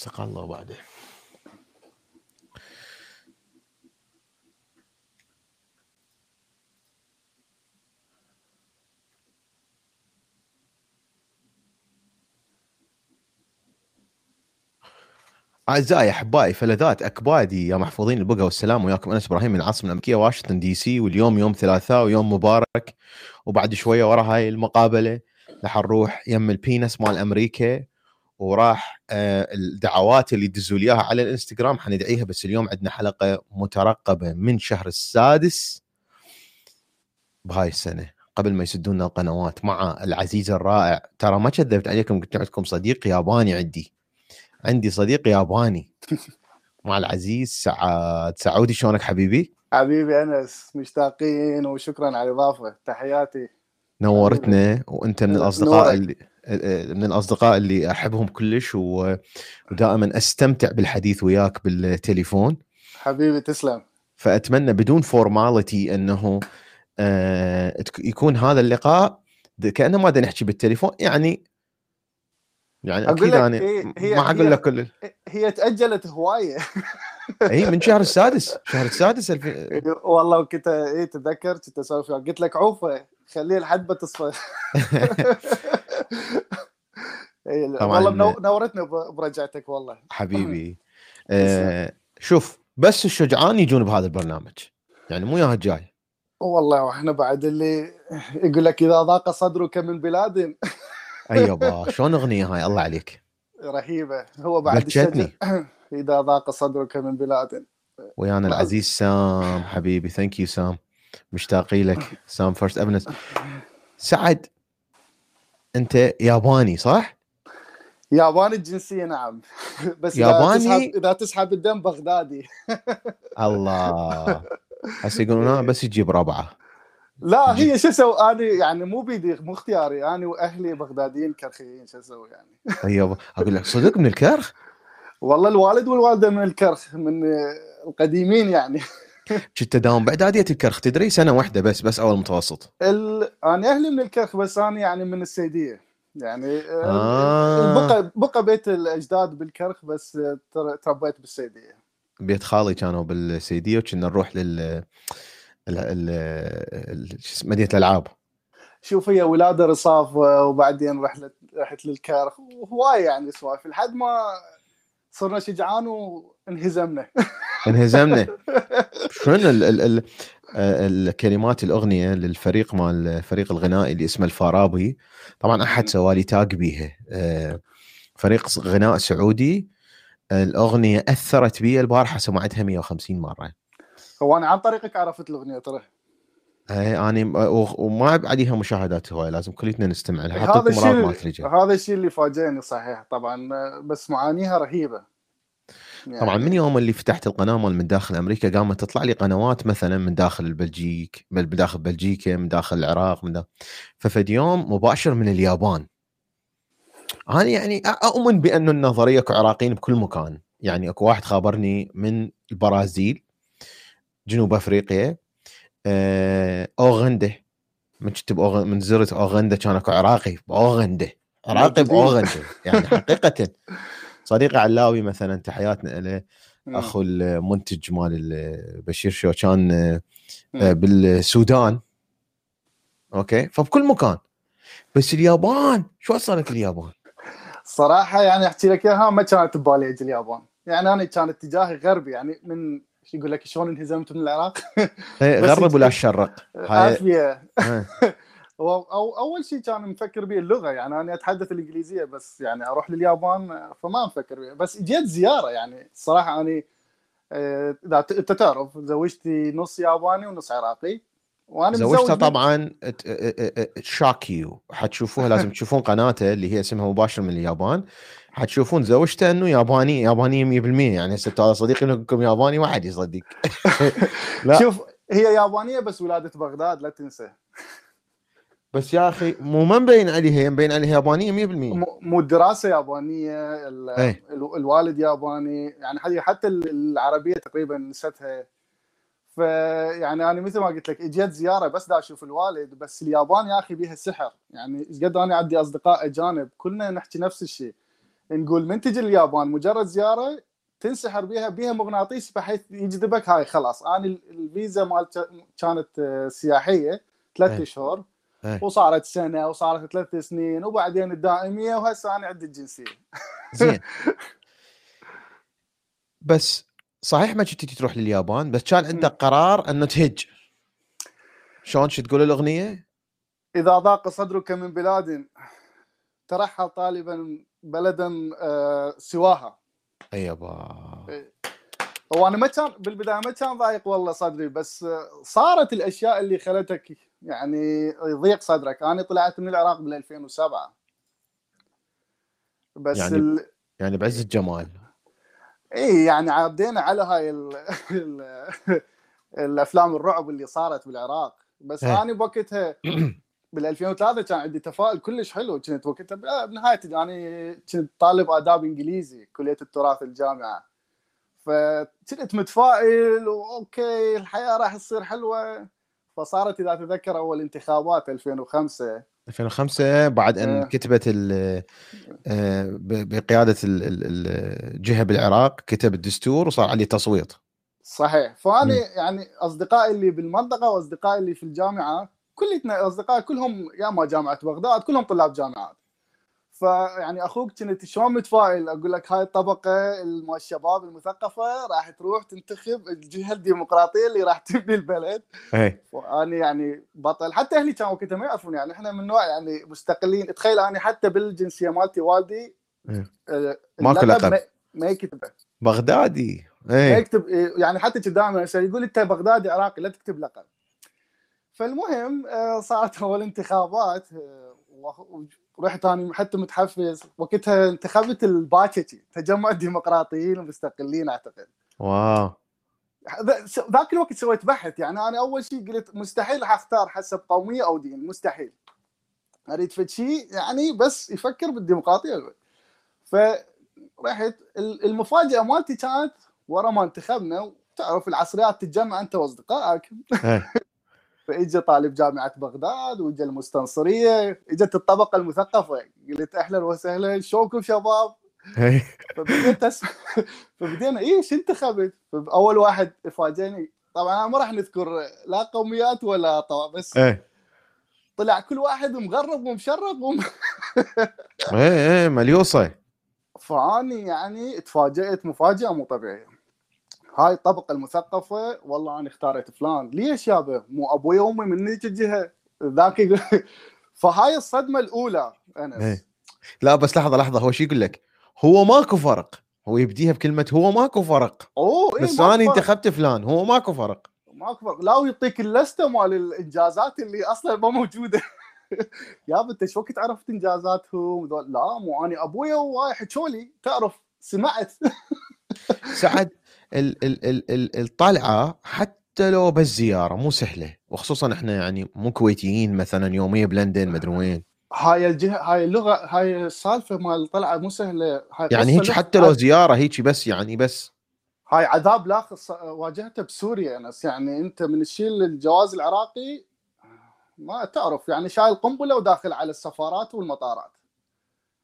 استقلوا بعده. أعزائي أحبائي فلذات أكبادي يا محفوظين البقى والسلام وياكم. أنس إبراهيم من العاصمه الامريكيه واشنطن دي سي واليوم يوم ثلاثاء ويوم مبارك. وبعد شوية ورا هاي المقابلة راح نروح يم البينس مال أمريكا. وراح آه، الدعوات اللي يدزوا لي إياها على الإنستغرام حندعيها بس اليوم عندنا حلقة مترقبة من شهر السادس بهاي السنة قبل ما يسدون لنا القنوات مع العزيز الرائع. ترى ما كذبت عليكم قلت عندكم صديق ياباني عندي. عندي صديق ياباني. مع العزيز سعاد. سعودي شلونك حبيبي؟ حبيبي أنس مشتاقين وشكرا على الإضافة. تحياتي. نورتنا وأنت من الأصدقاء اللي من الأصدقاء اللي أحبهم كلش ودائما أستمتع بالحديث وياك بالتليفون. حبيبي تسلم. فأتمنى بدون فورماليتي أنه آه، يكون هذا اللقاء كأنه ما نحكي بالتليفون يعني يعني أكيد أنا هي ما حقول لك كل هي تأجلت هواية. إي من شهر السادس شهر السادس الف... والله كنت إي تذكر كنت أسولف قلت لك عوفة خليه لحد ما تصفى. والله نورتنا برجعتك والله. حبيبي. آه شوف بس الشجعان يجون بهذا البرنامج. يعني مو ياها جاي. والله وإحنا بعد اللي يقول لك إذا ضاق صدرك من بلاد. أيوه شلون أغنية هاي؟ الله عليك. رهيبة. هو بعد الشجن إذا ضاق صدرك من بلاد. ويانا العزيز سام حبيبي. thank you سام. مشتاقي لك. سام first things سعد أنت ياباني صح؟ ياباني الجنسيه نعم. بس ياباني؟ إذا تسحب الدم بغدادي. الله. هسه يقولون بس يجيب ربعة. لا هي شو أسوي؟ أنا يعني مو بيدي مو اختياري. أنا وأهلي بغداديين كرخيين شو أسوي يعني؟ أيوه أقول لك صدق من الكرخ؟ والله الوالد والوالدة من الكرخ من القديمين يعني. كنت داوم باعداديه الكرخ تدري سنة واحدة بس بس أول متوسط. ال... أنا أهلي من الكرخ بس أنا يعني من السيديه يعني آه. بقى بقى بيت الأجداد بالكرخ بس تربيت بالسيديه بيت خالي كانوا بالسيديه وكنا نروح لل مدينة الألعاب. شوف هي ولادة رصاف وبعدين رحله رحت للكرخ. وهواية يعني سوالف. لحد ما صرنا شجعان وانهزمنا انهزمنا. شنو ال ال ال الكلمات الأغنية للفريق مال الفريق الغنائي اللي اسمه الفارابي. طبعا أحد سوالي تاج بيها. آه، فريق غناء سعودي. الأغنية أثرت بي. البارحة سمعتها 150 مرة. هو أنا عن طريقك عرفت الأغنية ترى. اي أنا وما عليها مشاهدات هواي لازم كلنا نستمع لها. هذا الشيء هذا الشيء اللي فاجئني صحيح. طبعا بس معانيها رهيبة. يعني طبعا من يوم اللي فتحت القناة مال من داخل أمريكا قامت تطلع لي قنوات مثلا من داخل البلجيك من داخل بلجيكا من داخل العراق من داخل ففد يوم مباشر من اليابان. أنا يعني أؤمن بأن النظرية أكو عراقيين بكل مكان. يعني أكو واحد خابرني من البرازيل جنوب أفريقيا آه، أوغندا. من كنت من زرت أوغندا كان أكو عراقي بأوغندا. عراقي بأوغندا يعني حقيقة. صديقي علاوي مثلا تحياتنا له أخو المنتج مال بشير شو كان آه، بالسودان. أوكي؟ فبكل مكان. بس اليابان شو وصلك اليابان؟ صراحة يعني أحكي لك إياها ما كانت ببالي أجي اليابان. يعني أنا كان اتجاهي غربي يعني من شو يقول لك شلون انهزمت من العراق؟ إيه، غرب ولا شرق؟ عافية. أو أول شيء كان مفكر به اللغة يعني أنا أتحدث الإنجليزية بس يعني أروح لليابان فما مفكر بيه بس جيت زيارة يعني الصراحه أنا آه، اذا أنت تعرف زوجتي نص ياباني ونص عراقي وأنا زوجتها طبعا شاك يو. حتشوفوها لازم تشوفون قناته اللي هي اسمها مباشر من اليابان. حتشوفون زوجته إنه ياباني يابانية 100% يعني هسه هذا صديقي انكم ياباني ما حد يصدق. لا. شوف هي يابانية بس ولادة بغداد لا تنسى. بس يا أخي مو ما مبين عليها مبين عليها يابانية 100% مو الدراسة يابانية إيه؟ الوالد ياباني يعني حتى العربية تقريبا نسيتها. فيعني أنا مثل ما قلت لك إجيت زيارة بس دا أشوف الوالد بس اليابان يا أخي بيها سحر. يعني إيش قد أنا عندي أصدقاء أجانب كلنا نحكي نفس الشيء. نقول من تجي اليابان مجرد زيارة تنسحر بها بها مغناطيس بحيث يجذبك هاي خلاص. أنا الفيزا مال كانت آه، سياحية ثلاث إيه. اشهر إيه. وصارت سنة وصارت ثلاث سنين وبعدين الدائمية وهسه أنا عندي الجنسية. زين. بس صحيح ما كنت تروح لليابان بس كان عندك قرار إنه تهج؟ شلون شو تقول الأغنية؟ إذا ضاق صدرك من بلاد ترحل طالبا بلدا آه، سواها. أي يابا. هو أنا ما كان بالبداية ما كان ضايق والله صدري بس آه، صارت الأشياء اللي خلتك يعني يضيق صدرك. أنا طلعت من العراق بال 2007 بس يعني- ال... يعني بعز الجمال. اي يعني عدينا على هاي ال... ال... الأفلام الرعب اللي صارت بالعراق. بس إيه. أنا بوقتها بال 2003 كان عندي تفاؤل كلش حلو. كنت وقتها ب- بنهاية أنا كنت طالب آداب إنجليزي كلية التراث الجامعة. فكنت متفائل وأوكي الحياة راح تصير حلوة. فصارت إذا تذكر أول انتخابات 2005 2005 بعد أن إيه. كتبت ال- آه، بقيادة ال- ال- الجهه بالعراق كتب الدستور وصار عليه تصويت صحيح فانا مم. يعني أصدقائي اللي بالمنطقة وأصدقائي اللي في الجامعة كلتنا أصدقائي كلهم يا ما جامعة بغداد كلهم طلاب جامعات فيعني أخوك كنت شلون متفائل؟ أقول لك هاي الطبقة الم- الشباب المثقفة راح تروح تنتخب الجهة الديمقراطية اللي راح تبني البلد. اي وأنا يعني بطل. حتى أهلي كانوا وقتها ما يعرفون يعني إحنا من نوع يعني مستقلين. تخيل أنا حتى بالجنسية مالتي والدي إيه. آه، ماكو لقب. ما- ما يكتبه. بغدادي. ما اي يكتب يعني حتى دائما يقول أنت بغدادي عراقي لا تكتب لقب. فالمهم آه، صارت أول انتخابات آه، ورحت أنا حتى متحفز. وقتها انتخبت الباكتي تجمع الديمقراطيين المستقلين أعتقد. wow. ذا- ذاك الوقت سويت بحث. يعني أنا أول شيء قلت مستحيل اختار حسب قوميه أو دين مستحيل. أريد فد شيء يعني بس يفكر بالديمقراطية. فرحت ال- المفاجأة مالتي كانت ورا ما انتخبنا. تعرف العصريات تتجمع أنت وأصدقائك. إيه. فاجى طالب جامعة بغداد واجى المستنصرية إجت الطبقة المثقفة قلت أهلا وسهلا شلونكم شباب. فبديت أس... فبدينا إيش انتخبت؟ اول واحد فاجئني. طبعا ما راح نذكر لا قوميات ولا طبعا بس اي طلع كل واحد مغرب ومشرب وم... اي اي مليوصه فأني يعني تفاجات مفاجأة مو طبيعية. هاي الطبقه المثقفة والله أنا اختاريت فلان. ليش يابا مو أبوي وامي من ذيك الجهه ذاك يقول فهاي الصدمة الأولى أنس. إيه. لا بس لحظة لحظة هو شو يقول لك؟ هو ماكو فرق. هو يبديها بكلمة هو ماكو فرق. أوه إيه بس أنا. انتخبت فلان هو ماكو فرق. ماكو فرق. لا ويعطيك اللستة مال الإنجازات اللي أصلا ما موجودة. يابا أنت شو وقت عرفت إنجازاتهم؟ لا مو اني ابويا وهاي حكوا لي؟ تعرف سمعت. سعد الطلعة حتى لو بس زياره مو سهلة وخصوصا إحنا يعني مو كويتيين مثلا يومية بلندن مدري وين. هاي الجهة هاي اللغة هاي السالفة مال الطلعة مو سهلة. هاي يعني هيك حتى لو زيارة هيك بس يعني بس. هاي عذاب لا خص- واجهته بسوريا أنس. يعني أنت من تشيل الجواز العراقي ما تعرف يعني شايل قنبلة وداخل على السفارات والمطارات.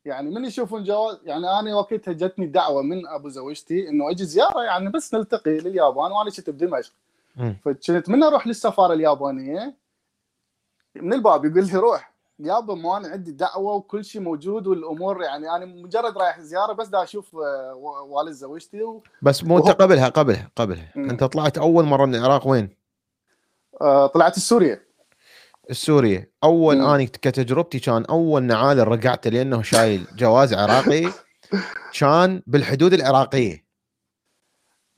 يعني من يشوفون جواز يعني أنا وقتها جتني دعوة من أبو زوجتي إنه أجي زيارة يعني بس نلتقي لليابان وأنا كنت بدمشق. فكنت من أروح للسفارة اليابانية من الباب يقول لي روح يابا ما أنا عندي دعوة وكل شيء موجود والأمور يعني أنا مجرد رايح زيارة بس دا أشوف آه، والد زوجتي و... بس مو أنت قبلها قبلها قبلها مم. أنت طلعت أول مرة من العراق وين؟ آه، طلعت السورية السورية أول. اني كتجربتي كان أول نعال رقعته لأنه شايل جواز عراقي كان بالحدود العراقية.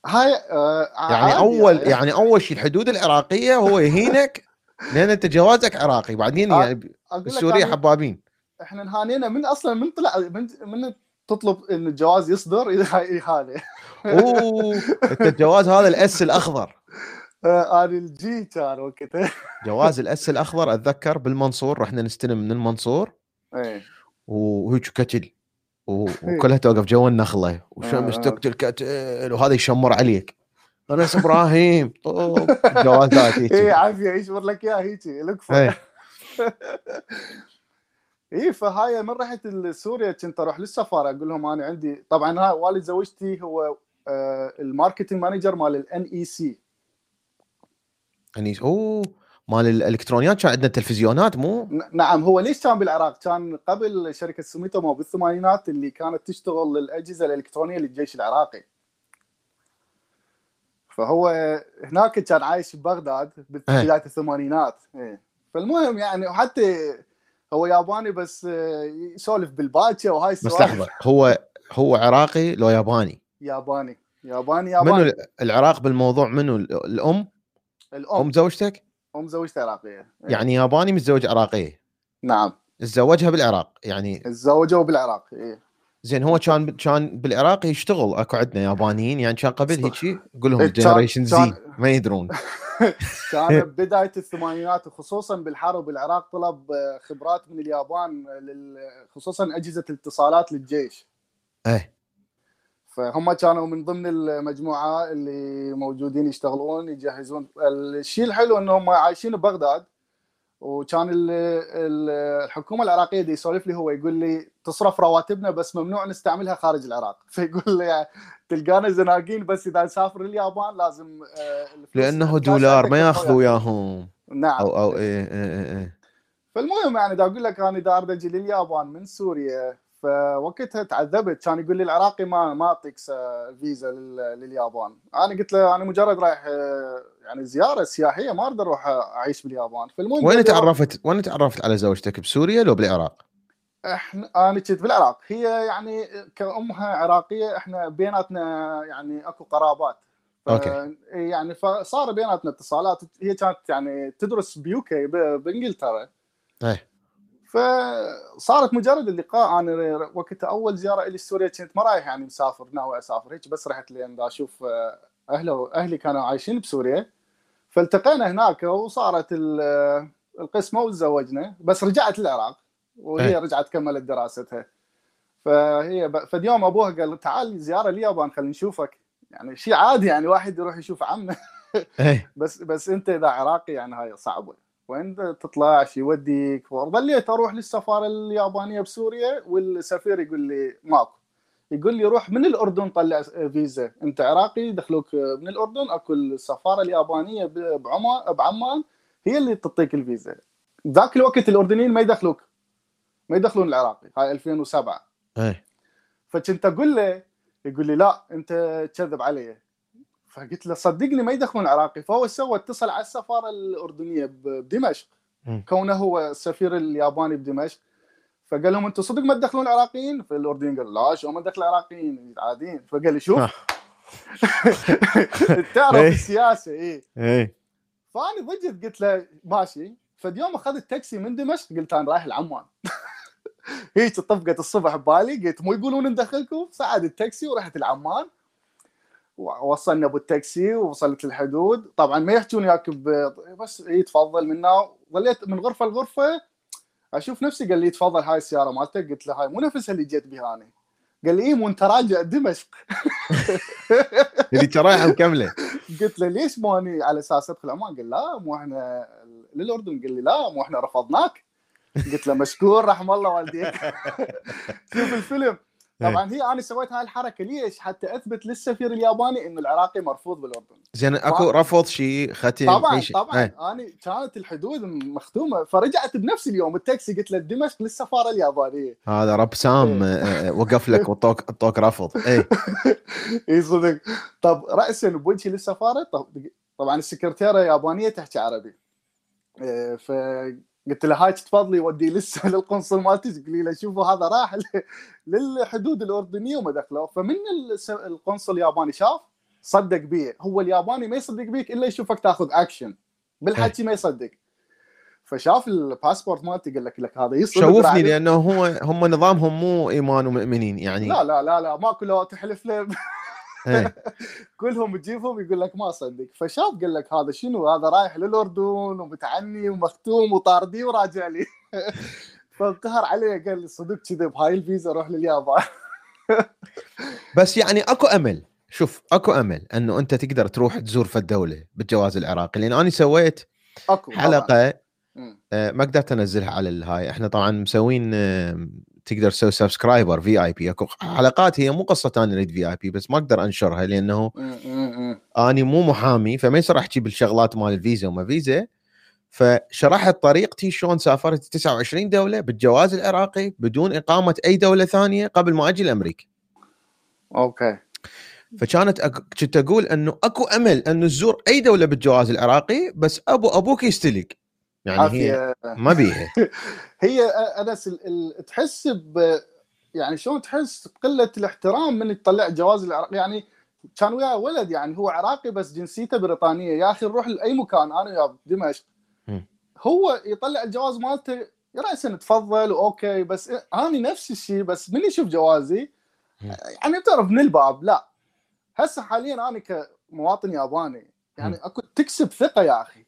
هاي آه يعني أول يعني. يعني أول شيء الحدود العراقية هو يهينك لأن أنت جوازك عراقي. بعدين آه، يعني السورية حبابين. إحنا انهانينا من أصلا من طلع من, من تطلب إن الجواز يصدر اهانه أوه أنت الجواز هذا ال S الأخضر. أنا ال G كان وقتها. جواز ال S الأخضر أتذكر بالمنصور رحنا نستلم من المنصور. إيه. وهيك كتل. و- وكلها توقف جو النخلة. وشمس آه. تقتل كتل؟ وهذا يشمر عليك. انس إبراهيم. طوب جوازات اي عافية. يشمر لك إياها هيك؟ إيه. اي فهاي من رحت لسوريا كنت أروح للسفارة. أقول لهم أنا عندي طبعا هاي والد زوجتي هو آه، ال marketing manager مال ال NEC يعني أوه مال الإلكترونيات كان عندنا تلفزيونات مو نعم هو ليش كان بالعراق؟ كان قبل شركة سوميتومو بالثمانينات اللي كانت تشتغل للأجهزة الإلكترونية للجيش العراقي. فهو هناك كان عايش ببغداد ببداية الثمانينات إيه. فالمهم يعني وحتى هو ياباني بس آه، يسولف بالباكه وهاي بس السوالف لحظة هو هو عراقي لو ياباني ياباني ياباني منو ياباني ال- العراق بالموضوع منو ال- الأم الأم. أم زوجتك؟ أم زوجته عراقية إيه. يعني ياباني متزوج عراقيه نعم. تزوجها بالعراق يعني تزوجوا بالعراق إيه. زين هو كان كان بالعراق يشتغل أكو عندنا يابانيين يعني كان قبل هيك قول لهم إيه، جنريشن زي كان- ما يدرون. كان بداية الثمانينات وخصوصا بالحرب العراق طلب آه، خبرات من اليابان خصوصا أجهزة الاتصالات للجيش. إيه. فهم كانوا من ضمن المجموعة اللي موجودين يشتغلون يجهزون الشيء الحلو إنهم عايشين ببغداد وكان ال- ال- الحكومة العراقية دي يسولف لي هو يقول لي تصرف رواتبنا بس ممنوع نستعملها خارج العراق فيقول لي تلقانا زناقين بس إذا نسافر اليابان لازم آه، لأنه دولار ما ياخذوا. وياهم نعم أو أو إيه إيه إيه, إيه. فالمهم يعني دا أقول لك أنا إذا أريد أجي لليابان من سوريا فوقتها تعذبت. كان يقول لي العراقي ما ما أعطيك فيزا لل- لليابان. أنا قلت له أنا مجرد رايح يعني زيارة سياحية ما أقدر أروح أعيش باليابان. فالمهم وين تعرفت وين تعرفت على زوجتك؟ بسوريا لو بالعراق؟ إحنا أنا كنت بالعراق. هي يعني كأمها عراقية إحنا بيناتنا يعني أكو قرابات. okay. يعني فصار بيناتنا اتصالات. هي كانت يعني تدرس ب UK بإنجلترا. إيه. فصارت مجرد اللقاء. أنا وقتها أول زيارة لي سوريا كنت ما رايح يعني مسافر ناوي أسافر هيك بس رحت دا أشوف آه، أهله أهلي كانوا عايشين بسوريا. فالتقينا هناك وصارت ال- القسمة وتزوجنا بس رجعت للعراق وهي إيه. رجعت كملت دراستها. فهي ب... فاليوم أبوها قال تعال زيارة اليابان خلينا نشوفك. يعني شيء عادي يعني واحد يروح يشوف عمه. إيه. بس بس أنت إذا عراقي يعني هاي صعبة. وين تطلع شي يوديك؟ وظليت أروح للسفارة اليابانية بسوريا والسفير يقول لي ماكو. يقول لي روح من الأردن طلع فيزا. أنت عراقي دخلوك من الأردن أكو السفارة اليابانية بعمان بعمان هي اللي تعطيك الفيزا. ذاك الوقت الأردنيين ما يدخلوك ما يدخلون العراقي. هاي 2007 إيه. فكنت أقول له يقول لي لا أنت تكذب علي. فقلت له صدقني ما يدخلون العراقي فهو سوى اتصل على السفارة الأردنية بدمشق. كونه هو السفير الياباني بدمشق. فقال لهم أنتم صدق ما تدخلون العراقيين؟ فالأردنيين قالوا لا شو ما ندخل العراقيين؟ عاديين. فقال لي شوف. تعرف إيه. السياسة اي إيه. فأنا ضجت قلت له ماشي. فاليوم اخذت تاكسي من دمشق قلت أنا رايح لعمان هيك طقت الصبح ببالي قلت مو يقولون ندخلكم؟ صعد التاكسي ورحت لعمان وصلنا بالتاكسي ووصلت الحدود طبعا ما يحجون وياك بس اي تفضل منا. ظليت من غرفة لغرفة أشوف نفسي قال لي تفضل هاي السيارة مالتك. قلت له هاي مو نفسها اللي جيت بها أنا. قال لي اي مو أنت راجع دمشق. اللي انت رايحه مكمله قلت له ليش مو اني على أساس أدخل عمان؟ قال لا مو إحنا للأردن. قال لي لا مو إحنا رفضناك. قلت له مشكور رحم الله والديك. شوف الفيلم. طبعا هي أنا سويت هاي الحركة. ليش؟ حتى أثبت للسفير الياباني إنه العراقي مرفوض بالأردن. زين أكو رفض شيء ختم طبعا شيء. طبعا. إيه. أنا كانت الحدود مختومة. فرجعت بنفس اليوم التاكسي قلت له دمشق للسفارة اليابانية. هذا رب سام إيه. آه، وقف لك وطوك طوك رفض. إيه. إي صدق. طب راسا بوجهي للسفارة طب طبعا السكرتيرة يابانية تحكي عربي. إيه، فقلت لها هاي تفضلي ودي لسه للقنصل مالتي؟ تقولي له شوفوا هذا راح للحدود الأردنية وما دخلوا فمن القنصل الياباني شاف؟ صدق بي هو الياباني ما يصدق بيك إلا يشوفك تاخذ اكشن بالحكي ما يصدق. فشاف الباسبورت مالتي قال لك لك هذا يصدق شوفني لأنه هو هم نظامهم مو إيمان ومؤمنين يعني. لا لا لا لا ماكو لو تحلف له إيه. كلهم تجيبهم يقول لك ما صدق فشاف قال لك هذا شنو؟ هذا رايح للأردن ومتعني ومختوم وطاردي وراجع لي. فانقهر عليه قال لي صدق كذا بهاي الفيزا روح لليابان. بس يعني أكو أمل. شوف أكو أمل إنه أنت تقدر تروح تزور في الدولة بالجواز العراقي. لأن أنا سويت طبعاً. حلقة آه ما قدرت أنزلها على الهاي. إحنا طبعا مسوين تقدر تسوي subscriber VIP أكو حلقات هي مو قصة أنا أريد VIP بس ما أقدر أنشرها لأنه أني مو محامي فما يصير أحكي بالشغلات مال الفيزا وما فيزا فشرحت طريقتي شلون سافرت 29 دولة بالجواز العراقي بدون إقامة أي دولة ثانية قبل ما أجي لأمريكا. okay. فكانت أك... كنت أقول إنه أكو أمل إنه تزور أي دولة بالجواز العراقي بس ابو أبوك يستلق. يعني هي ما بيها. هي أنس ال... ال... تحس ب يعني شلون تحس بقلة الاحترام من تطلع جواز العراقي يعني كان وياه ولد يعني هو عراقي بس جنسيته بريطانية. يا أخي نروح لأي مكان أنا وياه دمشق. هو يطلع الجواز مالته راسا تفضل أوكي بس أنا نفس الشيء بس من يشوف جوازي؟ يعني تعرف من الباب؟ لا. هسه حاليا أنا كمواطن ياباني يعني أكو تكسب ثقة يا أخي.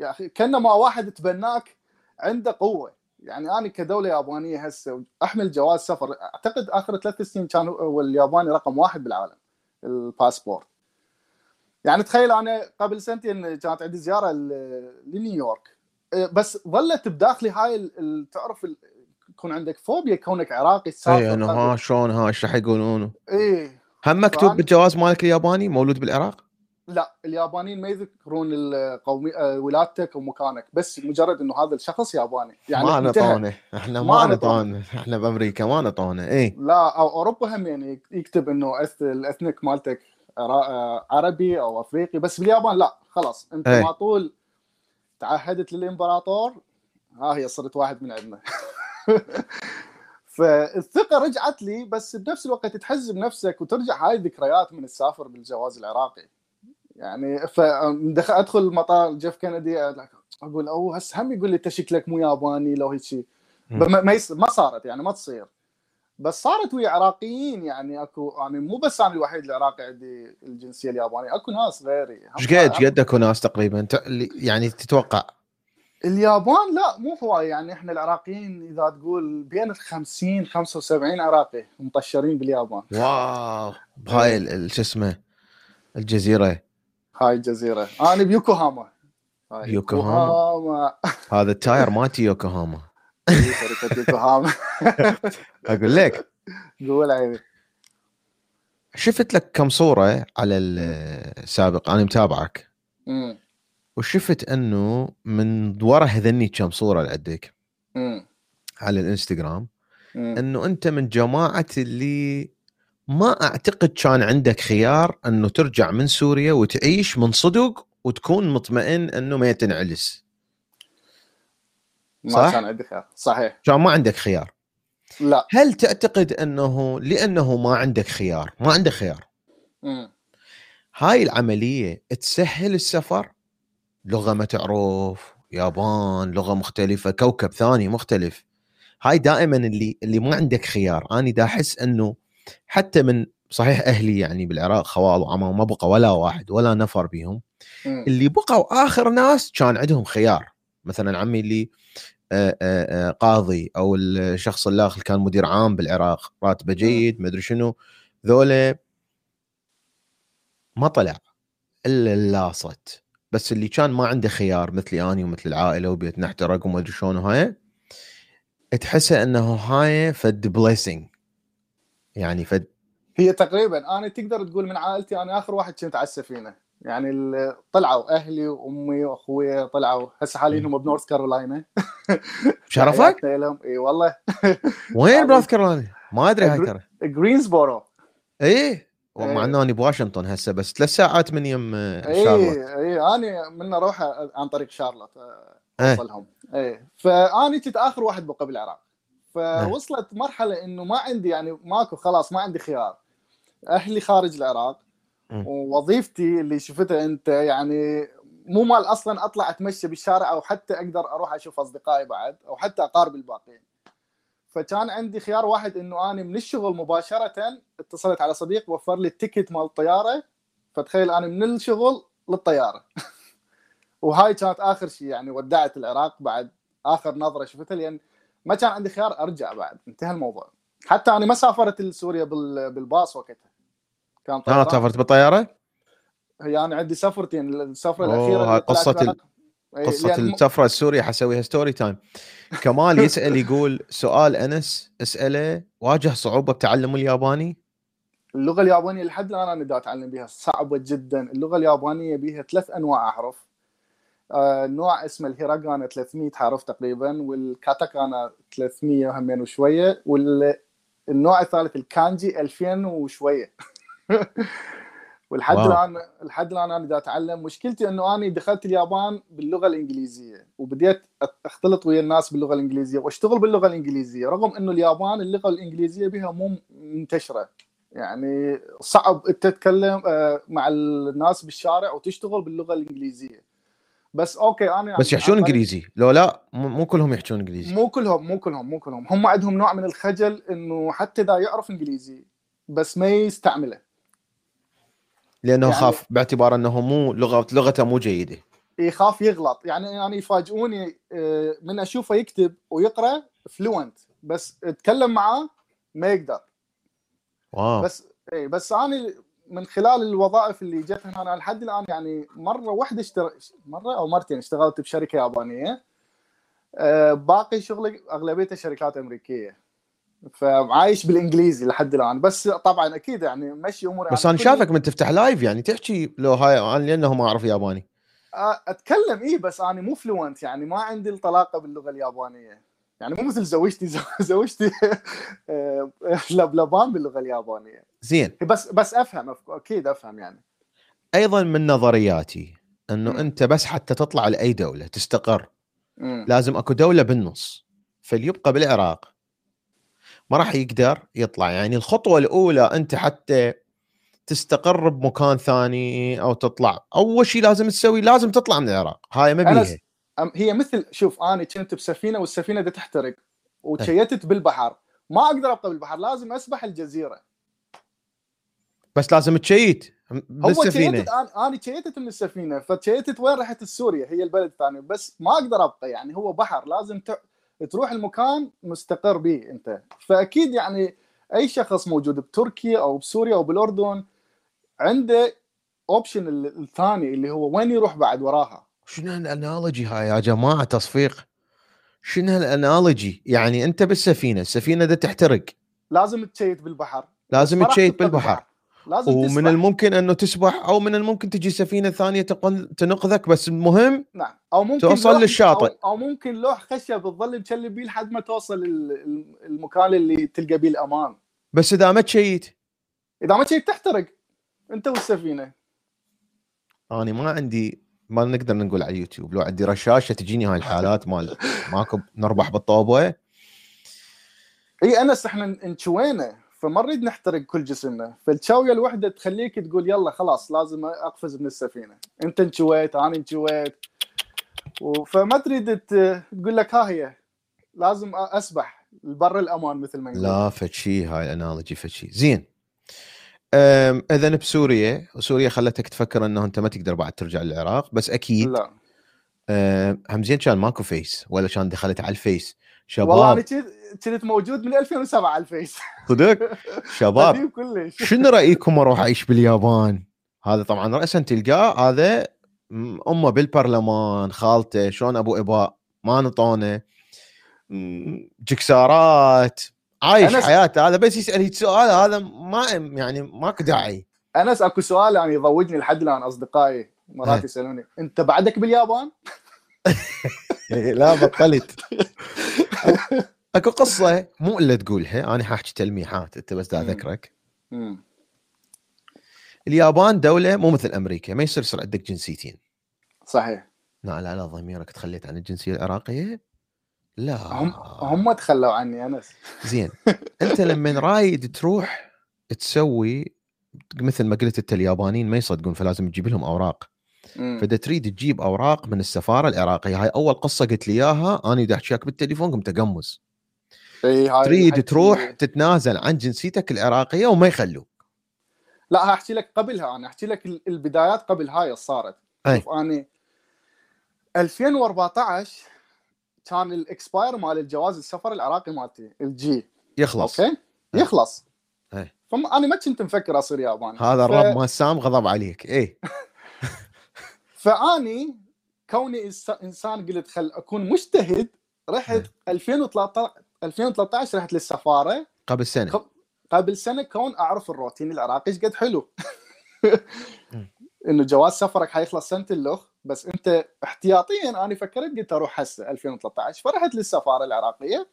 يا أخي كانما واحد تبناك عنده قوة. يعني أنا كدولة يابانية هسه أحمل جواز سفر. أعتقد آخر ثلاث سنين كان الياباني رقم واحد بالعالم الباسبورت يعني تخيل أنا قبل سنتين كانت عندي زيارة لنيويورك. إيه، بس ظلت بداخلي هاي تعرف يكون عندك فوبيا كونك عراقي اي انه ها شلون ها إيش راح يقولون؟ إيه. هم مكتوب بالجواز مالك الياباني؟ مولود بالعراق؟ لا اليابانيين ما يذكرون القومي آه، ولادتك ومكانك بس مجرد إنه هذا الشخص ياباني. يعني ما نطونه إحنا ما نطونه إحنا بأمريكا ما نطونه اي لا أو أوروبا هم يعني يكتب إنه الأثنيك مالتك آه، عربي أو أفريقي بس باليابان لا. خلاص أنت إيه. ما طول تعهدت للإمبراطور ها هي صرت واحد من عندنا. فالثقة رجعت لي بس بنفس الوقت تحز بنفسك وترجع هاي الذكريات من السافر بالجواز العراقي. يعني فدخل أدخل المطار جيف كندي أقول أوه هسه هم يقول لي انت شكلك مو ياباني لو هيك شيء ما ما صارت يعني ما تصير. بس صارت ويا عراقيين يعني أكو يعني مو بس أنا الوحيد العراقي عندي الجنسية اليابانية أكو ناس غيري. إيش قد قد أكو ناس تقريبا؟ يعني تتوقع؟ اليابان لا مو هواي يعني إحنا العراقيين إذا تقول بين ال 50 75 عراقي مطشرين باليابان. wow بهاي شو اسمه الجزيرة. هاي الجزيرة. أنا بيوكوهاما. يوكوهاما؟ هذا ال tire مالتي يوكوهاما. شركة يوكوهاما. أقول لك. قول عيني. شفت لك كم صورة على السابق؟ أنا متابعك. وشفت إنه من ورا هذني كم صورة اللي عندك؟ على الإنستغرام. إنه أنت من جماعة اللي ما أعتقد كان عندك خيار أنه ترجع من سوريا وتعيش من صدق وتكون مطمئن أنه ما تنعلس. صح؟ ما كان عندي خيار. صحيح. كان ما عندك خيار. لا. هل تعتقد أنه لأنه ما عندك خيار ما عندك خيار؟ مم. هاي العملية تسهل السفر. لغة ما تعرف يابان لغة مختلفة كوكب ثاني مختلف. هاي دائما اللي اللي ما عندك خيار. أنا دا أحس أنه حتى من صحيح أهلي يعني بالعراق خوال وعمام ما بقى ولا واحد ولا نفر بيهم. اللي بقوا آخر ناس كان عندهم خيار. مثلا عمي اللي آآ آآ قاضي أو الشخص الآخر كان مدير عام بالعراق راتبه جيد ما أدري شنو. ذولا ما طلع إلا ال last بس اللي كان ما عنده خيار مثلي أني ومثل العائلة وبيتنا احترق وما أدري شلون وهاي تحسه إنه هاي فد blessing يعني فد هي تقريبا أنا تقدر تقول من عائلتي أنا آخر واحد كنت على السفينة. يعني طلعوا أهلي وأمي واخوي طلعوا. هسه حاليا هم بنورث كارولاينا. بشرفك؟ إي والله. وين بنورث كارولاينا؟ ما أدري هاي ترى. جرينسبورو إيه مع إنه أنا بواشنطن هسه بس ثلاث ساعات من يم شارلوت إي إي أنا من أروح عن طريق شارلوت إيه. أوصلهم. إي فاني كنت آخر واحد بقى بالعراق فوصلت مرحلة إنه ما عندي يعني ماكو خلاص ما عندي خيار. أهلي خارج العراق ووظيفتي اللي شفتها أنت يعني مو مال أصلا أطلع أتمشى بالشارع أو حتى أقدر أروح أشوف أصدقائي بعد أو حتى أقارب الباقيين. فكان عندي خيار واحد إنه أنا من الشغل مباشرة اتصلت على صديق وفر لي التيكت مال الطياره فتخيل أنا من الشغل للطيارة. وهاي كانت آخر شيء يعني ودعت العراق بعد آخر نظرة شفتها لأن ما كان عندي خيار أرجع بعد انتهى الموضوع. حتى أنا ما سافرت لسوريا بالباص وقتها. كان طيران. سافرت بالطيارة؟ هي أنا عندي سفرتين السفرة الأخيرة قصة ال... قصة لأن م- السفرة السورية حسويها story time كمال يسأل يقول سؤال أنس اسأله واجه صعوبة بتعلم الياباني؟ اللغة اليابانية لحد الآن أنا دا أتعلم بها صعبة جدا. اللغة اليابانية بها ثلاث أنواع احرف نوع اسمه الهيراغانا 300 حرف تقريبا والكاتاكانا 300 همين وشوية والنوع الثالث الكانجي 2000 وشوية. ولحد. الان لحد الآن أنا دا أتعلم مشكلتي إنه أنا دخلت اليابان باللغة الإنجليزية وبديت أختلط ويا الناس باللغة الإنجليزية وأشتغل باللغة الإنجليزية رغم إنه اليابان اللغة الإنجليزية بها مو منتشرة. يعني صعب إنت تتكلم آه، مع الناس بالشارع وتشتغل باللغة الإنجليزية. بس أوكي أنا يعني بس يحشون إنجليزي. لو لا مو كلهم يحشون إنجليزي. مو كلهم مو كلهم مو كلهم. هم عندهم نوع من الخجل إنه حتى إذا يعرف إنجليزي بس ما يستعمله. لأنه يعني- خاف باعتبار إنه مو لغة لغته مو جيدة. يخاف يغلط. يعني يعني يفاجئوني آه، من أشوفه يكتب ويقرأ fluent بس أتكلم معاه ما يقدر. wow. بس إي بس أنا من خلال الوظائف اللي جت هنا أنا لحد الآن يعني مرة واحدة اشتغل مرة أو مرتين اشتغلت بشركة يابانية. آه، باقي شغلي أغلبيته شركات أمريكية. فعايش بالإنجليزي لحد الآن. بس طبعا أكيد يعني مشي أموري بس أنا شايفك من تفتح live يعني تحكي لو هاي أنا لأنه ما أعرف ياباني. آه، أتكلم إيه بس أنا مو fluent يعني ما عندي الطلاقة باللغة اليابانية. يعني مو مثل زوجتي زوجتي آه، لبلبان باللغة اليابانية. زين. بس بس أفهم أكيد أفهم يعني. أيضا من نظرياتي إنه مم. أنت بس حتى تطلع لأي دولة تستقر مم. لازم أكو دولة بالنص. فاللي يبقى بالعراق. ما راح يقدر يطلع. يعني الخطوة الأولى أنت حتى تستقر بمكان ثاني أو تطلع. أول شيء لازم تسوي لازم تطلع من العراق. هاي ما بيها. هي مثل شوف أنا كنت بسفينة والسفينة بدها تحترق وتشيتت بالبحر. ما أقدر أبقى بالبحر لازم أسبح الجزيرة. بس لازم تشيت هو بالسفينة. تشيتت أنا تشيتت من السفينة فتشيتت وين رحت سوريا هي البلد الثاني بس ما أقدر أبقى يعني هو بحر لازم ت... تروح المكان مستقر به أنت. فأكيد يعني أي شخص موجود بتركيا أو بسوريا أو بالأردن عنده option الثاني اللي هو وين يروح بعد وراها. شنو ال analogy هاي يا جماعة؟ تصفيق. شنو هال analogy؟ يعني أنت بالسفينة السفينة ده تحترق. لازم تشيت بالبحر. لازم تشيت بالبحر. لازم ومن تسبح. الممكن أنه تسبح أو من الممكن تجي سفينة ثانية تنقذك بس المهم نعم. أو ممكن توصل للشاطئ. أو, أو ممكن لوح خشب تظل مشلب بيه لحد ما توصل ال- ال- المكان اللي تلقى بيه الأمان. بس إذا ما تشيت إذا ما تشيت تحترق. أنت والسفينة. أنا ما عندي ما نقدر نقول على اليوتيوب. لو عندي رشاشة تجيني هاي الحالات مال ماكو نربح بالطوبه إي أنس إحنا انشوينا فما نريد نحترق كل جسمنا. فالشاويه الوحدة تخليك تقول يلا خلاص لازم أقفز من السفينة. أنت انشويت أنا انشويت. فما تريد تقول لك ها هي لازم أسبح البر الأمان مثل ما نقول لا فشي هاي ال analogy فشي زين. إذا بسوريا وسوريا خلتك تفكر إنه أنت ما تقدر بعد ترجع للعراق بس أكيد لا. هم زين كان ماكو فيس ولا كان دخلت على الفيس. والله أنا شباب كنت- موجود من 2007 على الفيس. صدق؟ شباب شنو رأيكم أروح أعيش باليابان؟ هذا طبعا راسا تلقاه هذا أمه بالبرلمان خالته شلون أبو إباء ما نطونه. جكسارات. عايش أنا س- حياته هذا بس يسأل سؤال هذا ما يعني ماكو داعي أنس أكو سؤال يعني يضوجني لحد الآن أصدقائي مرات هاي. يسألوني أنت بعدك باليابان؟ لا بطلت أكو قصة مو إلا تقولها أنا حاحكي تلميحات أنت بس دا. أذكرك. اليابان دولة مو مثل أمريكا ما يصير يصير عندك جنسيتين صحيح لا لا ضميرك تخليت عن الجنسية العراقية لا. هم هم تخلوا عني انس زين. أنت لما رايد تروح تسوي مثل ما قلت أنت اليابانيين ما يصدقون فلازم تجيب لهم أوراق. فإذا تريد تجيب أوراق من السفارة العراقية هاي أول قصة قلت لي إياها أنا دا احكيك بالتليفون قمت اقمز تريد تروح تتنازل عن جنسيتك العراقية وما يخلوك. لا أحكي لك قبلها أنا. أحكي لك ال- البدايات قبل هاي صارت. شوف أنا 2014 كان ال expire مال الجواز السفر العراقي مالتي ال G يخلص. okay؟ أي. يخلص. أي. فما أنا ما كنت مفكر أصير ياباني. هذا ف- الرب مال سام غضب عليك. إيه. فأني كوني إنسان قلت خل أكون مجتهد رحت 2013 2013 رحت للسفارة. قبل سنة. قبل سنة كون أعرف الروتين العراقي إيش قد حلو. إنه جواز سفرك حيخلص سنة اللخ. بس انت احتياطيا أنا فكرت قلت أروح هسه 2013 فرحت للسفارة العراقية.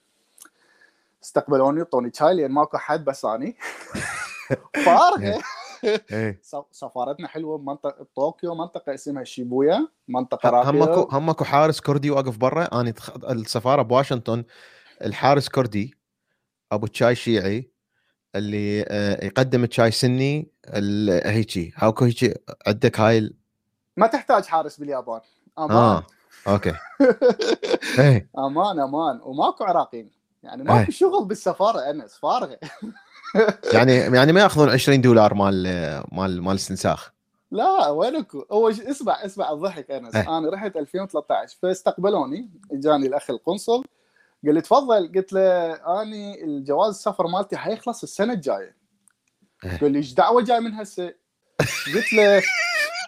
استقبلوني اعطوني شاي لأن ماكو حد بس أني. فارغة. إيه. س- سفارتنا حلوة بمنطقه طوكيو منطقة اسمها شيبويا منطقة هم راقية. ماكو هم ماكو حارس كردي واقف برا. أنا تخ... السفارة بواشنطن الحارس كردي أبو الشاي شيعي اللي آه، يقدم الشاي سني هيجي. هاكو هيجي عندك هاي. ما تحتاج حارس باليابان. أمان. آه okay. إيه. أمان أمان. وماكو عراقيين. يعني. ماكو شغل بالسفارة انس فارغه يعني يعني ما يأخذون 20 دولار مال مال مال استنساخ. لا وينك اول شيء اسمع اسمع الضحك أنس. إيه. أنا رحت 2013 فاستقبلوني اجاني الاخ القنصل قال لي تفضل. قلت له أني الجواز السفر مالتي حيخلص السنة الجاية. إيه. قال لي إيش دعوة جاي من هسه؟ قلت له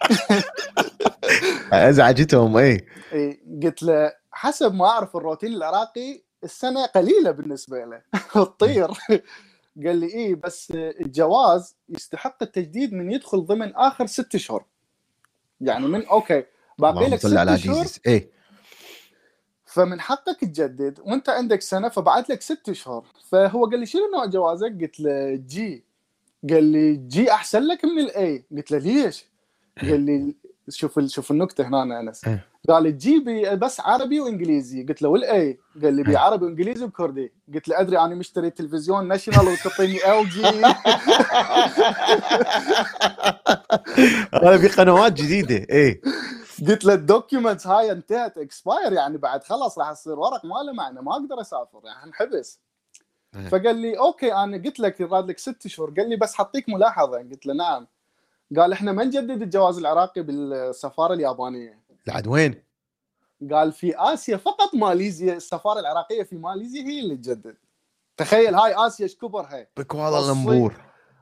ازعجتهم إي إيه، قلت له حسب ما أعرف الروتين العراقي السنة قليلة بالنسبة له تطير قال لي إيه بس الجواز يستحق التجديد من يدخل ضمن آخر ست اشهر يعني من okay باقي لك ست اشهر Jesus اي فمن حقك تجدد وأنت عندك سنة فبقت لك ست اشهر فهو قال لي شنو نوع جوازك؟ قلت له G قال لي G أحسن لك من ال A قلت له ليش؟ قال لي شوف ال- شوف النكتة هنا أنا أنس. إيه. قال لي G بي بس عربي وإنجليزي. قلت له وال A قال لي بي إيه. عربي وإنجليزي وكردي. قلت له أدري أنا مشتري تلفزيون ناشونال وتعطيني ال G هذا في قنوات جديدة. اي قلت له ال documents هاي انتهت expire يعني بعد خلاص راح يصير ورق ما له معنى ما أقدر أسافر يعني حنحبس إيه. فقال لي okay أنا قلت لك يراد لك ست شهور. قال لي بس حطيك ملاحظة. قلت له نعم. قال إحنا ما نجدد الجواز العراقي بالسفارة اليابانية. لعد وين؟ قال في آسيا فقط ماليزيا السفارة العراقية في ماليزيا هي اللي تجدد. تخيل هاي آسيا إيش كبرها بكوالالمبور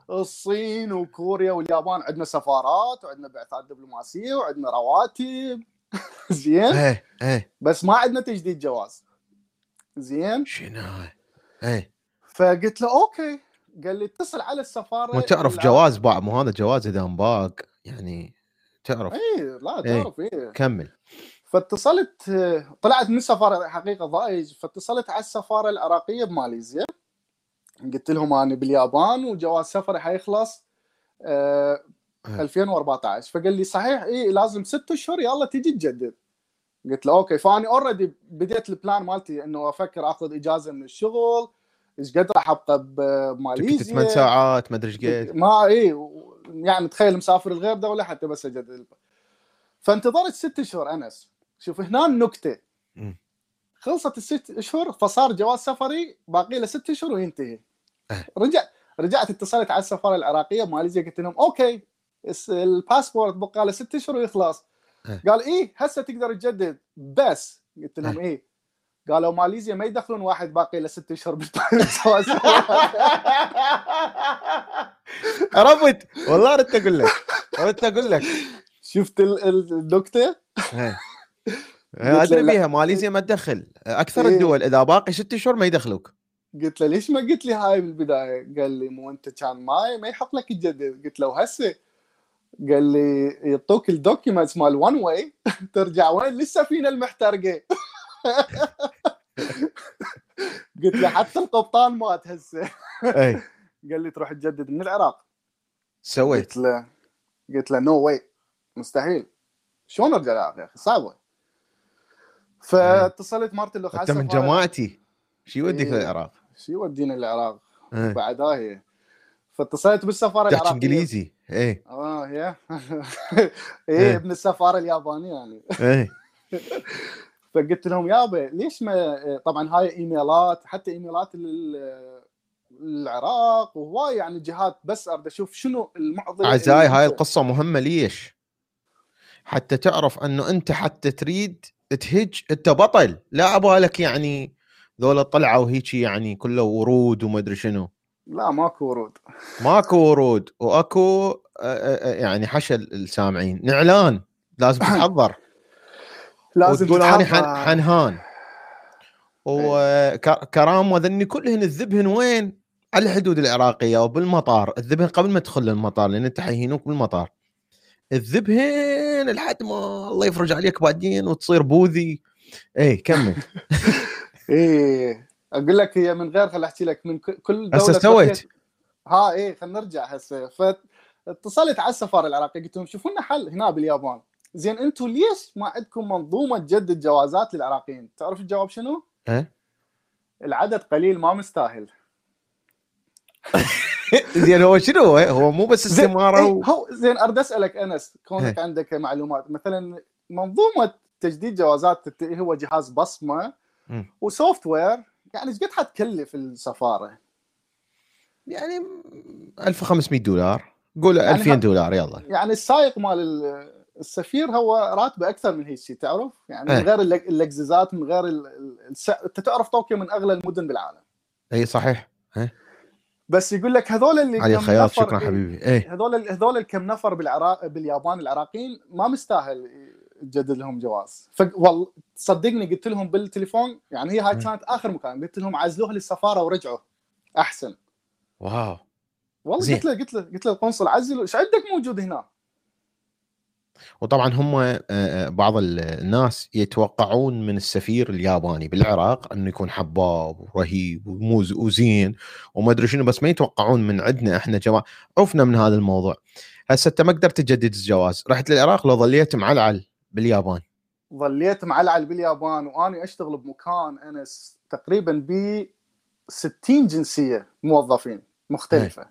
الصين وكوريا واليابان عندنا سفارات وعندنا بعثات دبلوماسية وعندنا رواتب. زين؟ إيه إيه. بس ما عندنا تجديد جواز. زين؟ شنو؟ إيه. فقلت له okay. قال لي اتصل على السفارة مو تعرف جواز باع مو هذا جواز إذا انباق يعني تعرف. اي لا إيه. تعرف إيه. كمل. فاتصلت طلعت من السفارة حقيقة ضايج. فاتصلت على السفارة العراقية بماليزيا. قلت لهم أنا باليابان وجواز سفري حيخلص إيه. 2014 فقال لي صحيح اي لازم ست أشهر يلا تجي تجدد. قلت له okay. فاني already بديت ال plan مالتي إنه أفكر آخذ إجازة من الشغل. إيش قد راح أبقى بماليزيا 8 ساعات ما أدري إيش قد ما اي يعني تخيل مسافر الغير دولة حتى بس اجدد فانتظرت ست اشهر أنس شوف هنا النكته. خلصت الست اشهر فصار جواز سفري باقي له ست اشهر وينتهي أه. رجع رجعت اتصلت على السفارة العراقية بماليزيا قلت لهم okay الباسبورت بقى له ست اشهر ويخلص أه. قال إيه هسه تقدر تجدد بس قلت لهم أه. إيه قالوا ماليزيا ما يدخلون واحد باقي له ست أشهر بالجواز عرفت والله اردت أقول لك اردت أقول لك شفت ال- ال- النكتة؟ إيه. أدري. بيها ماليزيا ما تدخل أكثر إيه. الدول إذا باقي ست أشهر ما يدخلوك قلت له ليش ما قلت لي هاي بالبداية؟ قال لي مو أنت كان ما ما يحط لك تجدد، قلت له هسه قال لي يعطوك ال documents مال one way ترجع وين للسفينه المحترقه قلت له حتى القبطان مات هسه أي. قال لي تروح تجدد من العراق. سويت. قلت له قلت له no way مستحيل. شلون ارجع العراق يا أخي؟ صعبه فاتصلت مرت الاخ أنت من جماعتي. شو يوديك إيه. للعراق؟ شو يودينا العراق. إيه. بعدها هي. فاتصلت بالسفارة العراقية. إنجليزي. إيه. آه يا. إيه. إيه. ابن السفارة اليابانية يعني. إيه. فقلت لهم يابا ليش ما طبعا هاي إيميلات حتى إيميلات العراق وهواي يعني جهات بس أريد أشوف شنو المعضلة اللي هاي القصة مهمة ليش؟ حتى تعرف إنه أنت حتى تريد تهج أنت بطل لا ابالك يعني ذولا طلعوا هيجي يعني كله ورود وما أدري شنو. لا ماكو ورود. ماكو ورود وأكو آه، آه، آه، يعني حشى السامعين. نعلان لازم تتحضر لازم وتقول أنا حنهان. وكرام وذني كلهن الذبهن وين؟ على الحدود العراقية وبالمطار، الذبهن قبل ما تدخل المطار لأن أنت حيهينوك بالمطار. الذبهن لحد ما الله يفرج عليك بعدين وتصير بوذي. اي كمل. إيه أقول لك هي من غير خل أحكي لك من كل دولة هسه سويت ها إيه خلينا نرجع هسه. فاتصلت على السفارة العراقية قلت لهم شوفوا لنا حل هنا باليابان. زين أنتم ليش ما عندكم منظومة تجدد جوازات للعراقيين تعرف الجواب شنو ها؟ العدد قليل ما مستاهل زين هو شنو هو؟ مو بس زين استمارة إيه و... هو زين ارد أسألك أنس كونك إيه. عندك معلومات مثلا منظومة تجديد جوازات هو جهاز بصمة. وسوفت وير يعني إيش قد حتكلف السفارة؟ يعني 1500 دولار قول يعني 2000 ه- دولار يلا يعني السائق مال ال- السفير هو راتبه أكثر من هيك تعرف؟ يعني من إيه. غير اللك- اللكززات من غير الس... أنت تعرف طوكيو من أغلى المدن بالعالم. اي صحيح. بس يقول لك هذول اللي علي نفر- شكرا حبيبي. إيه. هذول هذول الكم نفر بالعراق باليابان العراقيين ما مستاهل تجدد لهم جواز. ف... والله صدقني قلت لهم بالتليفون يعني هي هاي. كانت آخر مكان. قلت لهم عزلوها للسفارة ورجعوا. أحسن. واو. والله زين. قلت له قلت له قلت له القنصل عزل إيش عندك موجود هنا؟ وطبعا هم آه، آه، بعض ال- الناس يتوقعون من السفير الياباني بالعراق إنه يكون حباب ورهيب وموز وزين وما أدري شنو بس ما يتوقعون من عندنا إحنا جماعة. عفنا من هذا الموضوع. هسه أنت ما قدرت تجدد الجواز. رحت للعراق لو ظليت معلق باليابان؟ ظليت معلق باليابان وأني أشتغل بمكان إنه تقريبا ب 60 جنسية موظفين مختلفة.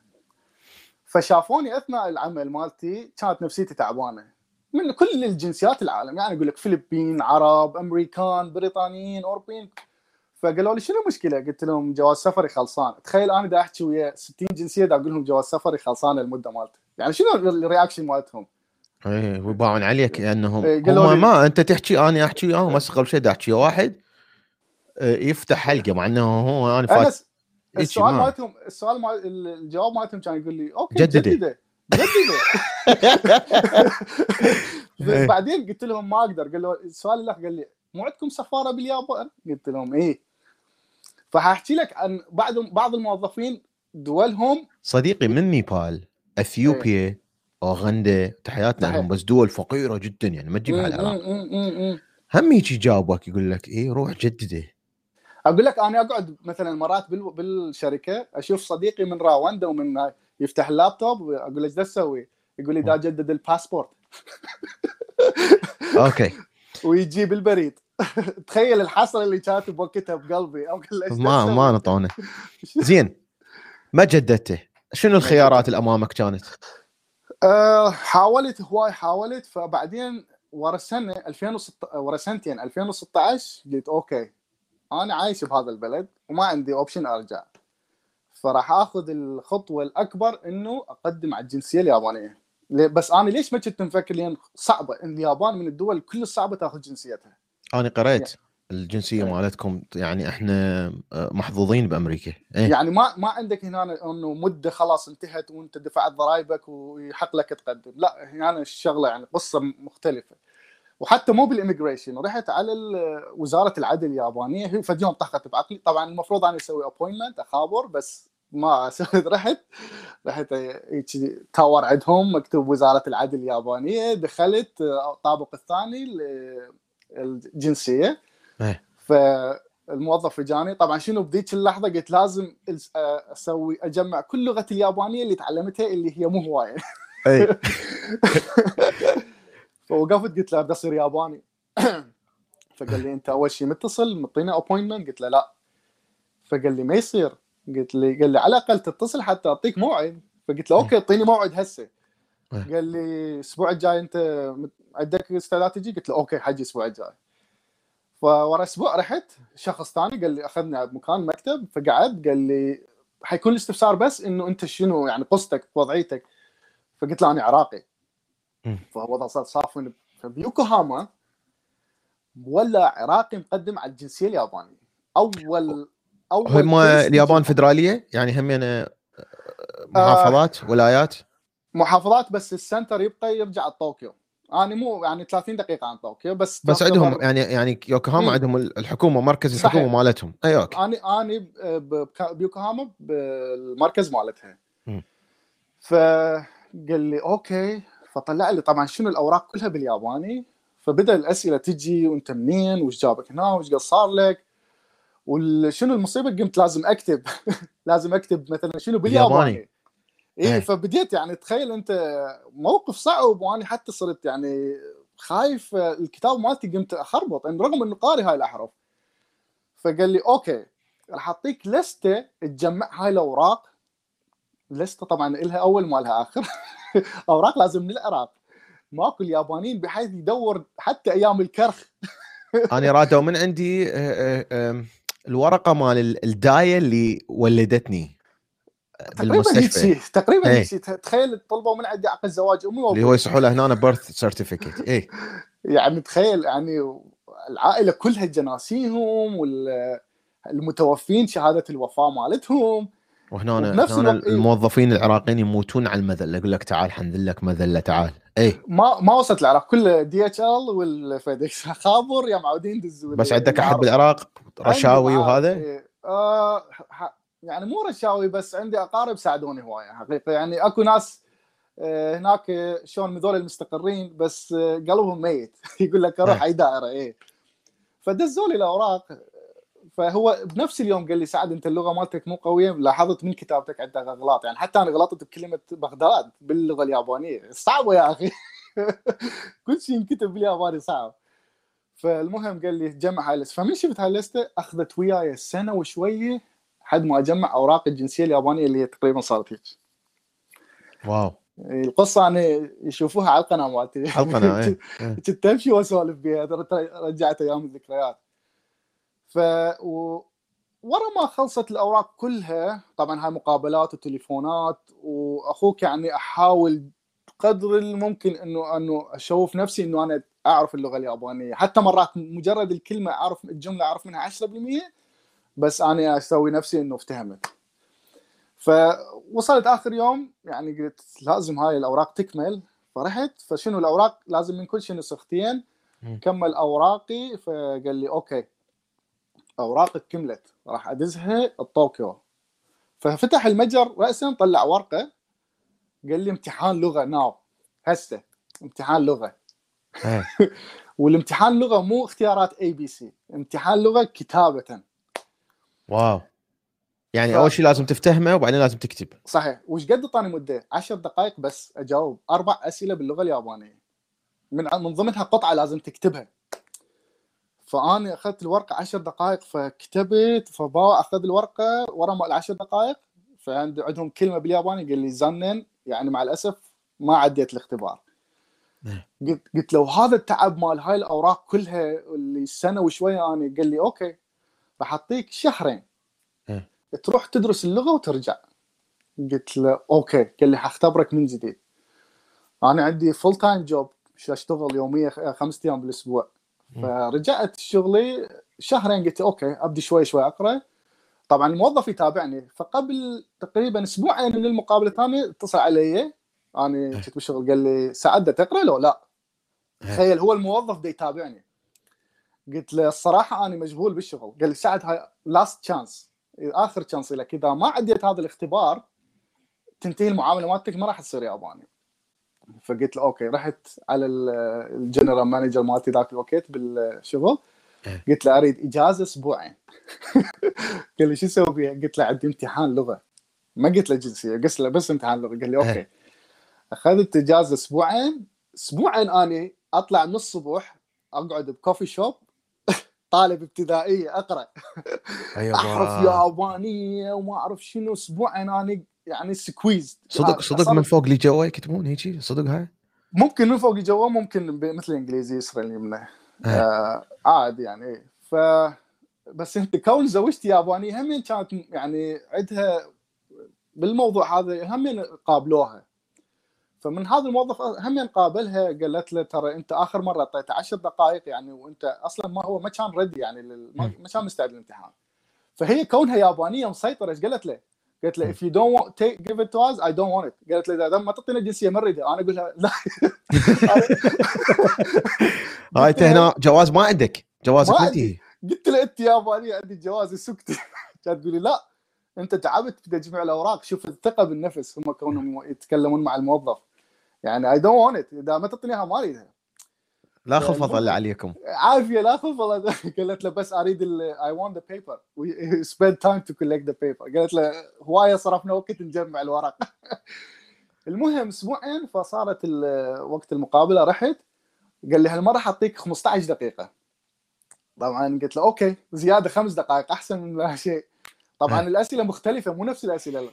فشافوني أثناء العمل مالتي كانت نفسيتي تعبانة. من كل الجنسيات العالم. يعني أقول لك فلبين عرب أمريكان بريطانيين أوروبيين. فقالوا لي شنو المشكلة؟ قلت لهم جواز سفري خلصان تخيل أنا دا أحكي ويا 60 جنسية دا أقول لهم جواز سفري خلصان المده مالته يعني شنو ال reaction مالتهم؟ إيه ويباعون عليك لانهم إيه، قالوا هم ما أنت تحكي أنا أحكي آه بس قبل شيء دا أحكي واحد. آه، يفتح حلقة مع إنه هو أنا فات السؤال ما- مالتهم السؤال مال الجواب مالتهم كان يقول لي أوكي جدده. إيه. بعدين قلت لهم ما أقدر قال له السؤال اللي قال لي مو عندكم سفارة باليابان؟ قلت لهم إيه فحاحكي لك عن بعض بعض الموظفين دولهم صديقي من نيبال أثيوبيا أوغندا تحياتنا. لهم بس دول فقيرة جدا يعني ما تجيبها مم، العراق مم. هم يجي يجاوبك يقول لك إيه روح جدده أقول لك أنا أقعد مثلا مرات بال- بالشركة أشوف صديقي من راوندا ومن هاي يفتح اللابتوب أقول له إيش تسوي؟ يقول لي دا أجدد ال passport okay. ويجيب البريد. تخيل الحسره اللي كانت بوقتها بقلبي. أقول له إيش دا ما؟ ما نطونه. زين. ما جددته. شنو الخيارات اللي امامك كانت؟ أه حاولت هواي حاولت فبعدين ورا السنة 2006 ورا سنتين 2016 قلت okay أنا عايش بهذا البلد وما عندي option أرجع. فراح آخذ الخطوة الأكبر إنه أقدم على الجنسية اليابانية. بس أنا ليش ما كنت مفكر لأن صعبة إن اليابان من الدول كل الصعبة تأخذ جنسيتها؟ أنا قريت الجنسية إيه. مالتكم يعني إحنا آه، محظوظين بأمريكا. إيه. يعني ما ما عندك هنا إنه مدة خلاص انتهت وأنت دفعت ضرائبك ويحق لك تقدم. لا هنا الشغلة يعني قصة مختلفة. وحتى مو بال immigration رحت على وزارة العدل اليابانية هي فد يوم طخت بعقلي. طبعا المفروض أنا أسوي appointment أخابر بس ما سويت رحت رحت tower عندهم مكتوب وزارة العدل اليابانية دخلت الطابق الثاني الجنسية. إيه. فالموظف اجاني. طبعا شنو بذيك اللحظة؟ قلت لازم أسوي أجمع كل لغة اليابانية اللي تعلمتها اللي هي مو هواية. إيه. فوقفت قلت له بدي أصير ياباني. فقال لي أنت أول شيء متصل مطينا appointment قلت له لا. فقال لي ما يصير. قلت لي قال لي على الأقل تتصل حتى أعطيك موعد. فقلت له okay أعطيني موعد هسه. إيه. قال لي الأسبوع الجاي أنت عندك استعداد تجي قلت له أوكي حجي الأسبوع الجاي. فورا أسبوع رحت شخص ثاني قال لي أخذني بمكان مكتب. فقعد قال لي حيكون الاستفسار بس إنه أنت شنو يعني قصتك وضعيتك. فقلت له أنا عراقي. فهو صار صافن فبيوكوهاما ولا عراقي مقدم على الجنسية اليابانية. أول أول هم اليابان فدرالية يعني هم يعني محافظات ولايات. محافظات بس ال center يبقى يرجع طوكيو. أنا مو يعني 30 دقيقة عن طوكيو بس بس عندهم يعني يعني يوكوهاما عندهم الحكومة مركز الحكومة صحيح. مالتهم. أي okay. أنا أنا بيوكوهاما بالمركز مالتها. فقال لي okay فطلع لي طبعا شنو الأوراق كلها بالياباني. فبدأ الأسئلة تجي وأنت منين؟ وش جابك هنا؟ وشقد صار لك؟ وشنو المصيبة؟ قمت لازم أكتب. لازم أكتب مثلا شنو بالياباني. اي فبديت يعني تخيل أنت موقف صعب وأنا حتى صرت يعني خايف الكتابة مالتي قمت أخربط. يعني رغم إنه قاري هاي الأحرف. فقال لي okay راح أعطيك لستة تجمع هاي الأوراق. لستة طبعا لها أول ما لها آخر. أوراق لازم من العراق. ماكو اليابانيين بحيث يدور حتى أيام الكرخ. أنا رادوا من عندي آه، آه، الورقة مال الداية اللي ولدتني بالمستشفى. تقريبا هيك شيء. تخيل طلبوا من عندي عقد زواج أمي اللي هو يصحوا له هنا birth certificate اي يعني تخيل يعني العائلة كلها جناسيهم والمتوفين شهادة الوفاة مالتهم. وهنا هنا الموظفين العراقيين يموتون على المذله يقول لك تعال حنذل لك مذله تعال. اي ما ما وصلت العراق. كله DHL وال FedEx خابر يا معودين دزوا بس عندك أحد بالعراق؟ رشاوي وهذا؟ إيه. آه يعني مو رشاوي بس عندي أقارب ساعدوني هواية حقيقة. يعني أكو ناس آه هناك شلون من المستقرين بس آه قلبهم ميت. يقول لك أروح أي دائرة إيه. فدزوا لي الأوراق. فهو بنفس اليوم قال لي سعد أنت اللغة مالتك مو قوية لاحظت من كتابتك عندك أغلاط. يعني حتى أنا غلطت بكلمة بغداد باللغة اليابانية. صعبة يا أخي. كل شيء ينكتب بالياباني صعب. فالمهم قال لي جمع هاي اللسته فمن شفت هاي اللسته أخذت وياي سنة وشوية حد ما أجمع أوراق الجنسية اليابانية اللي هي تقريبا صارت هيك. واو. القصة أنا يشوفوها على القناة مالتي. على القناة إيه. كنت أمشي وأسولف بها رجعت أيام الذكريات. ف. ورا ما خلصت الأوراق كلها طبعا هاي مقابلات وتليفونات وأخوك يعني أحاول قدر الممكن إنه إنه أشوف نفسي إنه أنا أعرف اللغة اليابانية. حتى مرات مجرد الكلمة أعرف الجملة أعرف منها 10% بس أنا أسوي نفسي إنه افتهمت. فوصلت آخر يوم يعني قلت لازم هاي الأوراق تكمل. فرحت فشنو الأوراق؟ لازم من كل شيء نسختين كمل أوراقي. فقال لي أوكي. أوراقك كملت. راح أدزها الطوكيو. ففتح المتجر راسا طلع ورقة قال لي امتحان لغة now. هسه امتحان لغة. إيه. والامتحان لغة مو اختيارات A B C امتحان لغة كتابة. wow. يعني ف... أول شيء لازم تفتهمه وبعدين لازم تكتب. صحيح. وشقد طاني مدة؟ 10 دقائق بس أجاوب. أربع أسئلة باللغة اليابانية. من من ضمنها قطعة لازم تكتبها. فانا أخذت الورقة 10 دقائق فكتبت فباو أخذ الورقة ورا ما العشر دقائق فعند عندهم كلمة بالياباني قال لي 残念 يعني مع الأسف ما عديت الاختبار. نعم. قلت قلت لو هذا التعب مال هاي الأوراق كلها اللي سنة وشوية أنا قال لي okay راح أعطيك شهرين. نعم. تروح تدرس اللغة وترجع. قلت له okay قال لي حختبرك من جديد. أنا عندي full time job أشتغل يوميا خمسة أيام بالأسبوع. فرجعت شغلي شهرين قلت okay أبدي شوي شوي أقرأ. طبعا الموظف يتابعني. فقبل تقريبا أسبوعين من المقابلة الثانية اتصل علي. أنا إيه. كنت بالشغل قال لي سعد تقرأ لو لا؟ إيه. تخيل هو الموظف ده يتابعني. قلت له الصراحة أنا مشغول بالشغل. قال لي سعد هاي last chance آخر chance لك. إذا ما عديت هذا الاختبار تنتهي المعاملة مالتك ما راح تصير ياباني فقلت له okay رحت على ال general manager مالتي ذاك الوقت بالشغل إيه. قلت له أريد إجازة أسبوعين قال لي شو أسوي فيها؟ قلت له عندي امتحان لغة ما قلت له جنسية قلت له بس امتحان لغة قال لي okay إيه. أخذت إجازة أسبوعين أسبوعين أني أطلع من الصبح أقعد ب coffee shop طالب ابتدائية أقرأ أيوة. احرف يابانية وما أعرف شنو أسبوعين أني يعني squeeze صدق صدق من فوق لي جوا يكتبون هيجي؟ صدق هاي؟ ممكن من فوق جوا ممكن مثل الانجليزي يسرى اليمنى. آه. آه عادي يعني. ف بس انت كون زوجتي يابانية هم كانت يعني عندها بالموضوع هذا هم قابلوها. فمن هذا الموظف هم قابلها قالت له ترى أنت آخر مرة اعطيته 10 دقائق يعني وأنت أصلا ما هو ما كان ريدي يعني ما كان مستعد للامتحان. فهي كونها يابانية مسيطرة إيش قالت له؟ قالت له if you don't want, take, give it to us I don't want it. قالت له إذا ما تعطينا جنسية ما نريدها أنا أقول لها لا. هاي انت هنا جواز ما عندك. جوازك ما قلت له أنت يابانيه عندي جواز سكتي كانت تقول لي لا. أنت تعبت في تجميع الأوراق. شوف الثقة بالنفس. هم كونهم يتكلمون مع الموظف. يعني I don't وانت إذا ما تعطيني إياها ما أريدها. لا خف الله عليكم. عافية لا والله قالت له بس أريد I want the paper we spend time to collect the paper قالت له هواية صرفنا وقت نجمع الورق. المهم أسبوعين فصارت وقت المقابلة رحت. قال لي هالمرة حاعطيك 15 دقيقة. طبعا قلت له okay زيادة خمس دقائق أحسن من لا شيء. طبعا. الأسئلة مختلفة مو نفس الأسئلة اللي-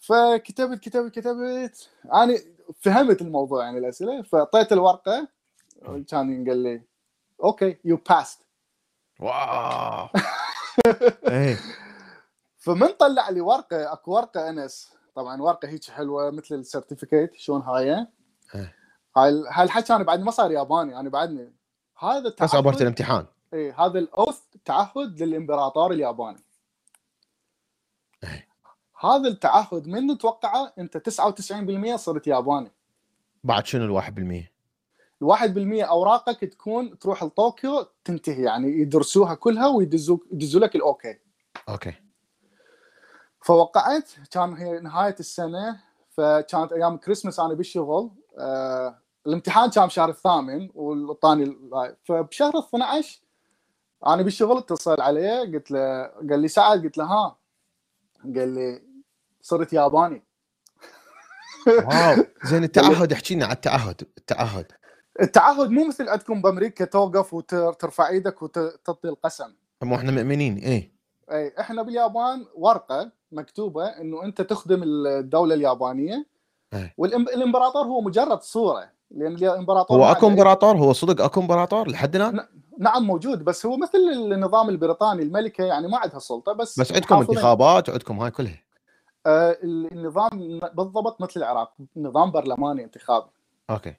فكتبت كتبت كتبت. أنا فهمت الموضوع يعني الأسئلة فأعطيت الورقة. كان قال لي okay you passed wow. إيه. فمن طلع لي ورقة أكو ورقة إنس. طبعا ورقة هيك حلوة مثل ال certificate شلون هاي إيه. هاي هاي الحكي أنا بعد ما صار ياباني أنا بعدني. هذا بس عبرت الامتحان. اي هذا ال oath تعهد للإمبراطور الياباني. إيه. هذا التعهد من توقعه أنت 99% صرت ياباني. بعد شنو الواحد بالمية؟ الواحد بالمية أوراقك تكون تروح لطوكيو تنتهي يعني يدرسوها كلها ويدزوك يدزوا لك ال okay. okay. فوقعت كان هي نهاية السنة فكانت أيام كريسماس أنا بالشغل آه الامتحان كان بشهر الثامن والثاني ال- فبشهر 12 أنا بالشغل اتصل عليه قلت له قال لي سعد قلت له ها. قال لي صرت ياباني. واو زين التعهد احكي لنا على التعهد. التعهد. التعهد مو مثل عندكم بأمريكا توقف وترفع إيدك وتعطي القسم. مو إحنا مؤمنين إيه. اي إحنا باليابان ورقة مكتوبة إنه أنت تخدم الدولة اليابانية. أي. والامبراطور هو مجرد صورة لأن الامبراطور هو أكو إمبراطور؟ هو صدق أكو إمبراطور؟ لحد الآن؟ نعم موجود بس هو مثل النظام البريطاني الملكة يعني ما عندها سلطة بس بس عندكم انتخابات وعندكم هاي كلها. آه النظام بالضبط مثل العراق نظام برلماني انتخابي. okay.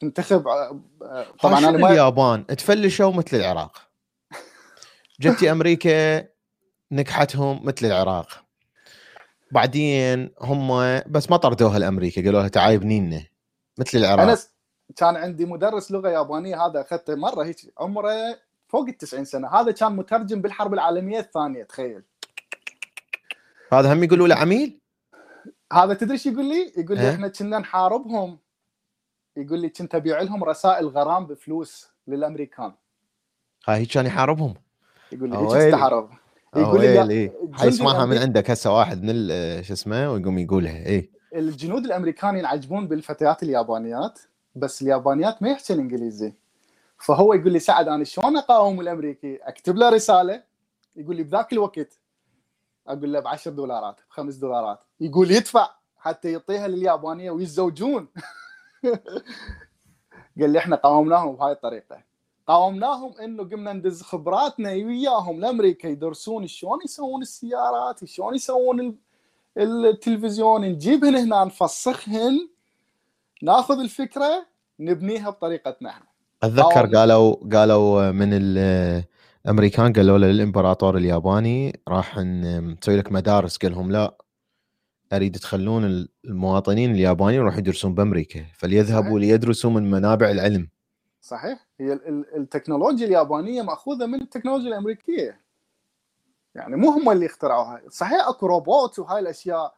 تنتخب آه، آه، طبعا طبعا أنا ما اليابان تفلشوا مثل العراق. جتي أمريكا نكحتهم مثل العراق. بعدين هم بس ما طردوها لأمريكا قالوا لها تعاي بنينا مثل العراق. أنا كان عندي مدرس لغة يابانية هذا أخذته مرة هيك عمره فوق ال 90 سنة. هذا كان مترجم بالحرب العالمية الثانية تخيل. هذا هم يقولوا له عميل؟ هذا تدري إيش يقول لي؟ يقول لي؟ إحنا كنا نحاربهم. يقول لي كنت أبيع لهم رسائل غرام بفلوس للأمريكان. هاي كان يحاربهم؟ يقول لي. هيك استحرب يقول لي الجندي حيسمعها من عندك هسه واحد من شو اسمه ويقوم يقولها. إيه. الجنود الأمريكان ينعجبون بالفتيات اليابانيات بس اليابانيات ما يحكي الإنجليزي. فهو يقول لي سعد أنا شلون أقاوم الأمريكي؟ أكتب له رسالة. يقول لي بذاك الوقت. أقول له ب 10 دولارات ب 5 دولارات. يقول يدفع حتى يعطيها لليابانية ويتزوجون. قال لي إحنا قاومناهم بهاي الطريقة. قاومناهم إنه قمنا ندز خبراتنا وياهم لأمريكا يدرسون شلون يسوون السيارات شلون يسوون ال- التلفزيون نجيبهن هنا نفسخهن ناخذ الفكرة نبنيها بطريقتنا إحنا. أتذكر قالوا قالوا من الأمريكان قالوا له للإمبراطور الياباني راح نسوي لك مدارس. قال لهم لا أريد تخلون المواطنين اليابانيين يروحوا يدرسون بأمريكا فليذهبوا صحيح. ليدرسوا من منابع العلم. صحيح. هي ال- ال- التكنولوجيا اليابانية مأخوذة من التكنولوجيا الأمريكية. يعني مو هم اللي اخترعوها. صحيح أكو روبوت وهاي الأشياء.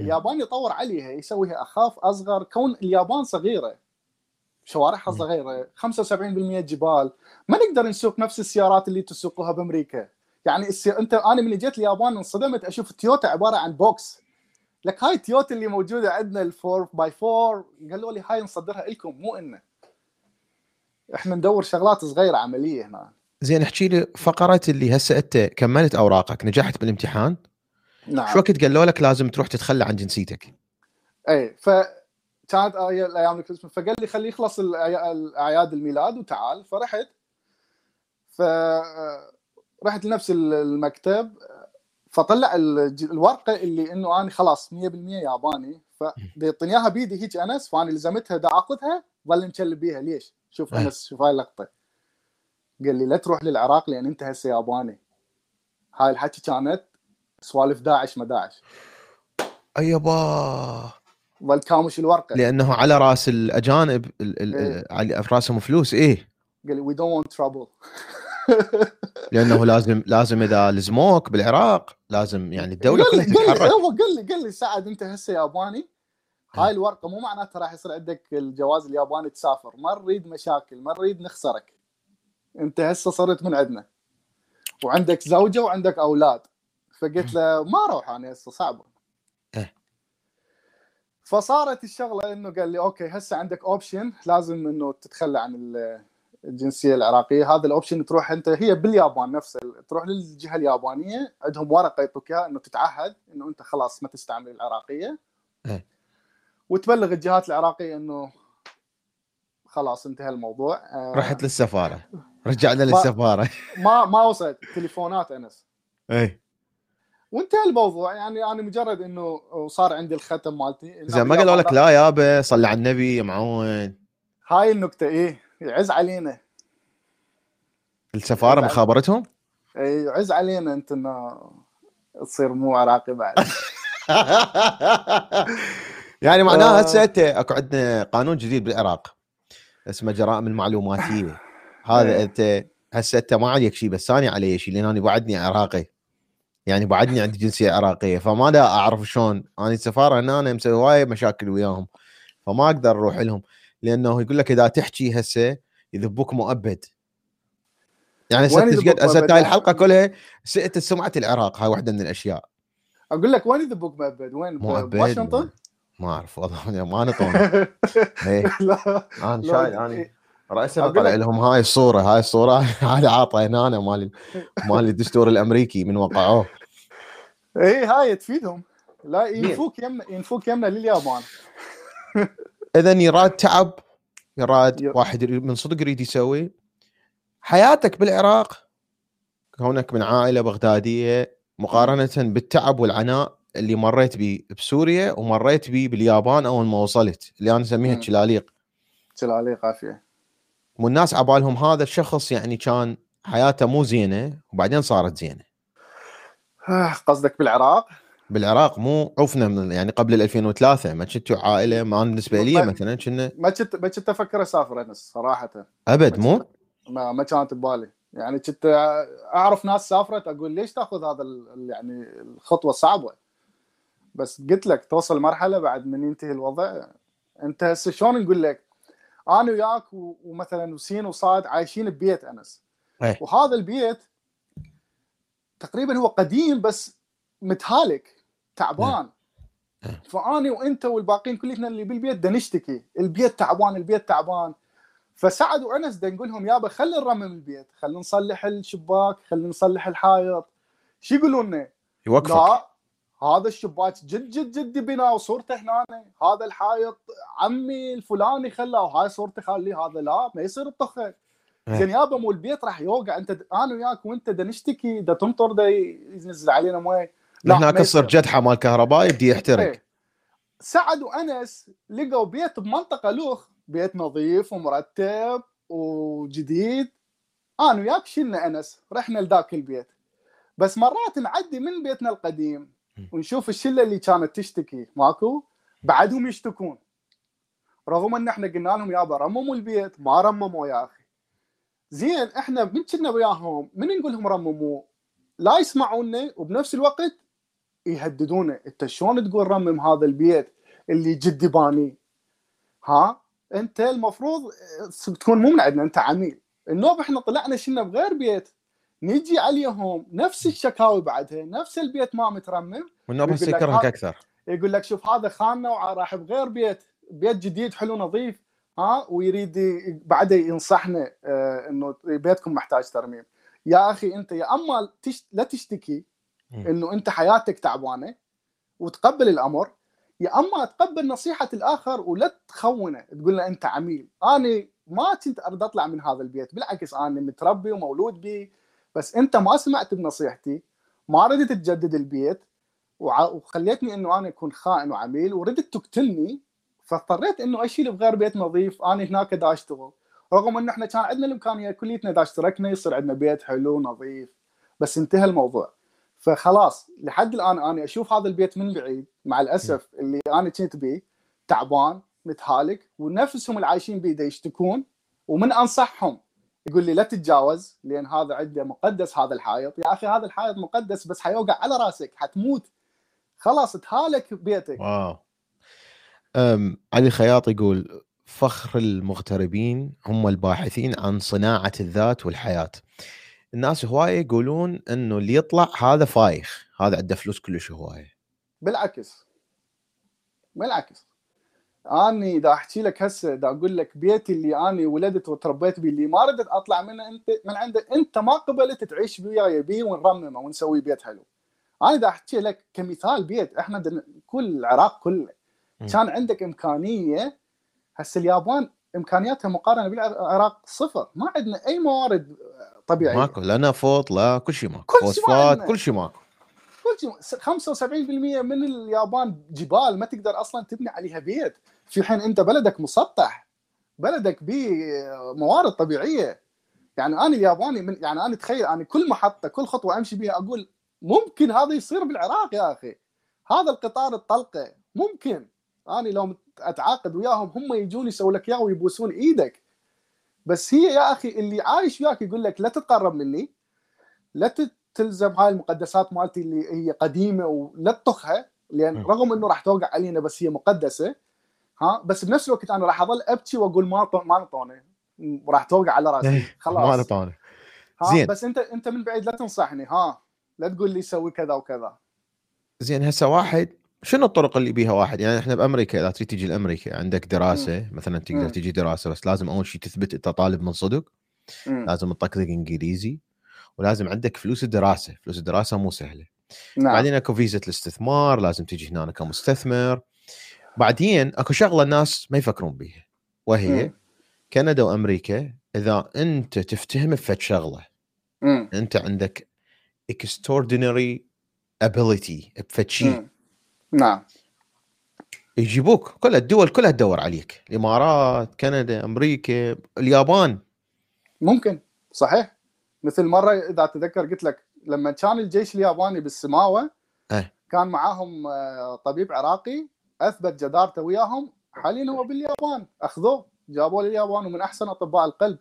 اليابان يطور عليها يسويها أخاف أصغر. كون اليابان صغيرة شوارعها. صغيرة 75% جبال ما نقدر نسوق نفس السيارات اللي تسوقوها بأمريكا. يعني السي... أنت أنا من جيت اليابان انصدمت أشوف تويوتا عبارة عن box. لك هاي تويوتا اللي موجودة عندنا ال four by four قالوا لي هاي نصدرها لكم مو إلنا إحنا ندور شغلات صغيرة عملية هنا. زين احكي لي فقره اللي هسه أنت كملت أوراقك نجحت بالامتحان. نعم. شو وقت قالوا لك لازم تروح تتخلى عن جنسيتك؟ اي فكانت آي- الأيام الكريسماس فقال لي خليه يخلص أعياد الميلاد وتعال فرحت. ف رحت لنفس ال- المكتب فطلع الورقة اللي إنه أنا خلاص 100% ياباني فيعطيني اياها بيدي هيك أنس فأنا لزمتها دا أخذها ظل مكلب بيها ليش؟ شوف أي. أنس شوف هاي اللقطة. قال لي لا تروح للعراق لأن أنت هسه ياباني. هاي الحكي كانت سوالف داعش ما داعش. ايبا ظل كامش الورقة. لأنه على رأس الأجانب ال- ال- إيه. على رأسهم فلوس إيه. قال لي we don't want trouble لأنه لازم لازم إذا لزموك بالعراق لازم يعني الدولة كلها لي قال لي تتحرك. قال لي قال لي سعد أنت هسه ياباني؟ هاي الورقة مو معناتها راح يصير عندك الجواز الياباني تسافر. ما نريد مشاكل ما نريد نخسرك. أنت هسه صرت من عندنا. وعندك زوجة وعندك أولاد. فقلت له ما أروح أنا هسه صعبة. فصارت الشغلة إنه قال لي okay هسه عندك option لازم إنه تتخلى عن الجنسية العراقية. هذا ال option تروح أنت هي باليابان نفسه تروح للجهة اليابانية عندهم ورقة يعطوك إياها إنه تتعهد إنه أنت خلاص ما تستعمل العراقية. إيه. وتبلغ الجهات العراقية إنه خلاص انتهى الموضوع. آه، رحت للسفارة. رجعنا للسفارة. ما ما وصلت. تليفونات أنس. اي وانتهى الموضوع. يعني أنا مجرد إنه صار عندي الختم مالتي. زين ما قالوا لك لا يابا صلي على النبي يا معون. هاي النكته إيه. يعز علينا. السفارة لا. مخابرتهم؟ إيه، يعز علينا أنت إنه تصير مو عراقي بعد. يعني معناها آه. هسه أنت أكو عندنا قانون جديد بالعراق اسمه جرائم المعلوماتية. هذا. أنت هسه أنت ما عليك شيء بس ثاني علي شيء لأن أنا بعدني عراقي. يعني بعدني عندي جنسية عراقية فما دا أعرف شلون. أنا السفارة هنا أنا مسوي وايد مشاكل وياهم فما أقدر أروح لهم. لأنه يقول لك إذا تحكي هسه يذبوك مؤبد. يعني هسه؟ هاي الحلقة كلها سئت سمعة العراق هاي واحدة من الأشياء. أقول لك وين يذبوك مؤبد؟ وين؟ مؤبد؟ بواشنطن؟ ما أعرف والله ما إيه. لا. أنا لا، شايل أنا راسا أقول طلع لهم هاي الصورة هاي الصورة هذه عاطه هنا أنا مال مال الدستور الأمريكي من وقعوه. اي هاي تفيدهم. لا ينفوك يمنا ينفوك يمنا لليابان إذا يراد تعب يراد يب. واحد من صدق يريد يسوي حياتك بالعراق كونك من عائلة بغدادية مقارنة بالتعب والعناء اللي مريت به بسوريا ومريت به باليابان أول ما وصلت اللي أنا أسميها. تشلاليق عليه قافيه والناس عبالهم هذا الشخص يعني كان حياته مو زينة وبعدين صارت زينة آه، قصدك بالعراق؟ بالعراق مو عفنا من يعني قبل ال 2003 ما كنتوا عائلة ما بالنسبة لي مثلا كنا ما كنت ما كنت أفكر أسافر انس صراحة. أبد مو؟ ما ما كانت ببالي. يعني كنت أعرف ناس سافرت أقول ليش تأخذ هذا يعني الخطوة صعبه بس قلت لك توصل مرحلة بعد من ينتهي الوضع. أنت هسه شلون نقول لك؟ أنا وياك ومثلا وسين وصاد عايشين ببيت أنس. إيه. وهذا البيت تقريبا هو قديم بس متهالك. تعبان. إيه. فأني وأنت والباقيين كلنا اللي بالبيت دا نشتكي. البيت تعبان البيت تعبان. فسعد وأنس دا نقول لهم يابا خلينا نرمم البيت. خلينا نصلح الشباك خلينا نصلح الحائط. شو يقولون؟ لنا؟ يوقفك. لا هذا الشباك جد جد جد بنا وصورته هنا هذا الحائط عمي الفلاني خلاه. وهاي صورته خليه هذا لا ما يصير الطخه إيه. زين يابا مو البيت راح يوقع. أنت أنا وياك وأنت دا نشتكي. دا تمطر دا ينزل علينا مويه. لا، هناك ما يصير. يصير. جدحة مال كهرباء يبدي يحترق. إيه. سعد وأنس لقوا بيت بمنطقة لوخ بيت نظيف ومرتب وجديد. أنا وياك شلنا أنس رحنا لذاك البيت. بس مرات نعدي من بيتنا القديم ونشوف الشلة اللي كانت تشتكي. ماكو؟ بعدهم يشتكون. رغم إن إحنا قلنا لهم يابا رمموا البيت ما رمموا يا أخي. زين إحنا من كنا وياهم من نقول لهم رمموا لا يسمعونا وبنفس الوقت يهددونا أنت شلون تقول رمم هذا البيت اللي جدي باني؟ ها؟ أنت المفروض تكون مو من عندنا أنت عميل. النوب إحنا طلعنا شلنا بغير بيت. نجي عليهم نفس الشكاوي بعدها نفس البيت ما مترمم. والنوب هسه يكرهك أكثر يقول لك شوف هذا خاننا وراح بغير بيت. بيت جديد حلو نظيف ها؟ ويريد بعده ينصحنا آه، إنه بيتكم محتاج ترميم. يا أخي أنت يا اما تش... لا تشتكي. إنه أنت حياتك تعبانة وتقبل الأمر يا أما تقبل نصيحة الآخر ولا تخونه تقول له أنت عميل. أنا ما كنت أريد أطلع من هذا البيت بالعكس أنا متربي ومولود به بس أنت ما سمعت بنصيحتي ما ردت تجدد البيت وخليتني إنه أنا أكون خائن وعميل وردت تقتلني فاضطريت إنه أشيل بغير بيت نظيف أنا هناك دا اشتغل رغم إنه إحنا كان عندنا الإمكانية كليتنا دا اشتركنا يصير عندنا بيت حلو نظيف بس انتهى الموضوع. فخلاص لحد الآن أنا أشوف هذا البيت من بعيد مع الأسف اللي أنا كنت بيه تعبان متهالك ونفسهم اللي عايشين بيه يشتكون ومن أنصحهم يقول لي لا تتجاوز لأن هذا عنده مقدس هذا الحائط. يا أخي هذا الحائط مقدس بس حيوقع على رأسك حتموت. خلاص تهالك بيتك. واو. أم علي الخياط يقول فخر المغتربين هم الباحثين عن صناعة الذات والحياة. الناس هواية يقولون إنه اللي يطلع هذا فايخ هذا عنده فلوس كلش هواية. بالعكس. بالعكس. أني إذا أحكي لك هسه إذا أقول لك بيتي اللي أني ولدت وتربيت به اللي ما ردت أطلع منه أنت من عنده أنت ما قبلت تعيش وياي بيه ونرممه ونسوي بيت حلو. أنا إذا أحكي لك كمثال بيت إحنا كل العراق كله كان عندك إمكانية هسه اليابان إمكانياتها مقارنة بالعراق صفر. ما عندنا أي موارد طبيعية. ماكو لا نفط لا كل شيء ماكو. كل فوسفات كل شيء ماكو. كل شيء 75% من اليابان جبال ما تقدر أصلا تبني عليها بيت. في حين أنت بلدك مسطح. بلدك به موارد طبيعية. يعني أنا الياباني من يعني أنا تخيل أنا كل محطة كل خطوة أمشي بها أقول ممكن هذا يصير بالعراق يا أخي. هذا القطار الطلقة ممكن. أنا لو أتعاقد وياهم هم يجون يسووا لك اياه ويبوسون إيدك. بس هي يا أخي اللي عايش وياك يقول لك لا تتقرب مني لا تلزم هاي المقدسات مالتي اللي هي قديمة ولا تطخها لأن رغم إنه راح توقع علينا بس هي مقدسة ها؟ بس بنفس الوقت أنا راح أظل أبكي وأقول ما ما نطوني. وراح توقع على رأسي. إيه، خلاص. ما نطوني. زين. بس انت أنت من بعيد لا تنصحني ها؟ لا تقول لي سوي كذا وكذا. زين هسه واحد شنو الطرق اللي بيها واحد يعني إحنا بأمريكا إذا تريد تجي لأمريكا عندك دراسة مم. مثلا تقدر مم. تجي دراسة بس لازم أول شيء تثبت إنت طالب من صدق مم. لازم تطقطق إنجليزي ولازم عندك فلوس الدراسه فلوس الدراسة مو سهلة نعم. بعدين أكو فيزا الاستثمار لازم تجي هنا كمستثمر بعدين أكو شغلة الناس ما يفكرون بيها وهي م. كندا وأمريكا إذا أنت تفتهم بفد شغلة م. أنت عندك extraordinary ability بفد شيء نعم. يجيبوك. كل الدول كلها تدور عليك. الإمارات كندا أمريكا اليابان. ممكن. صحيح. مثل مرة إذا اتذكر قلت لك لما كان الجيش الياباني بالسماوة أه. كان معاهم آه، طبيب عراقي أثبت جدارته وياهم حاليا هو باليابان. أخذوه. جابوه لليابان ومن أحسن أطباء القلب.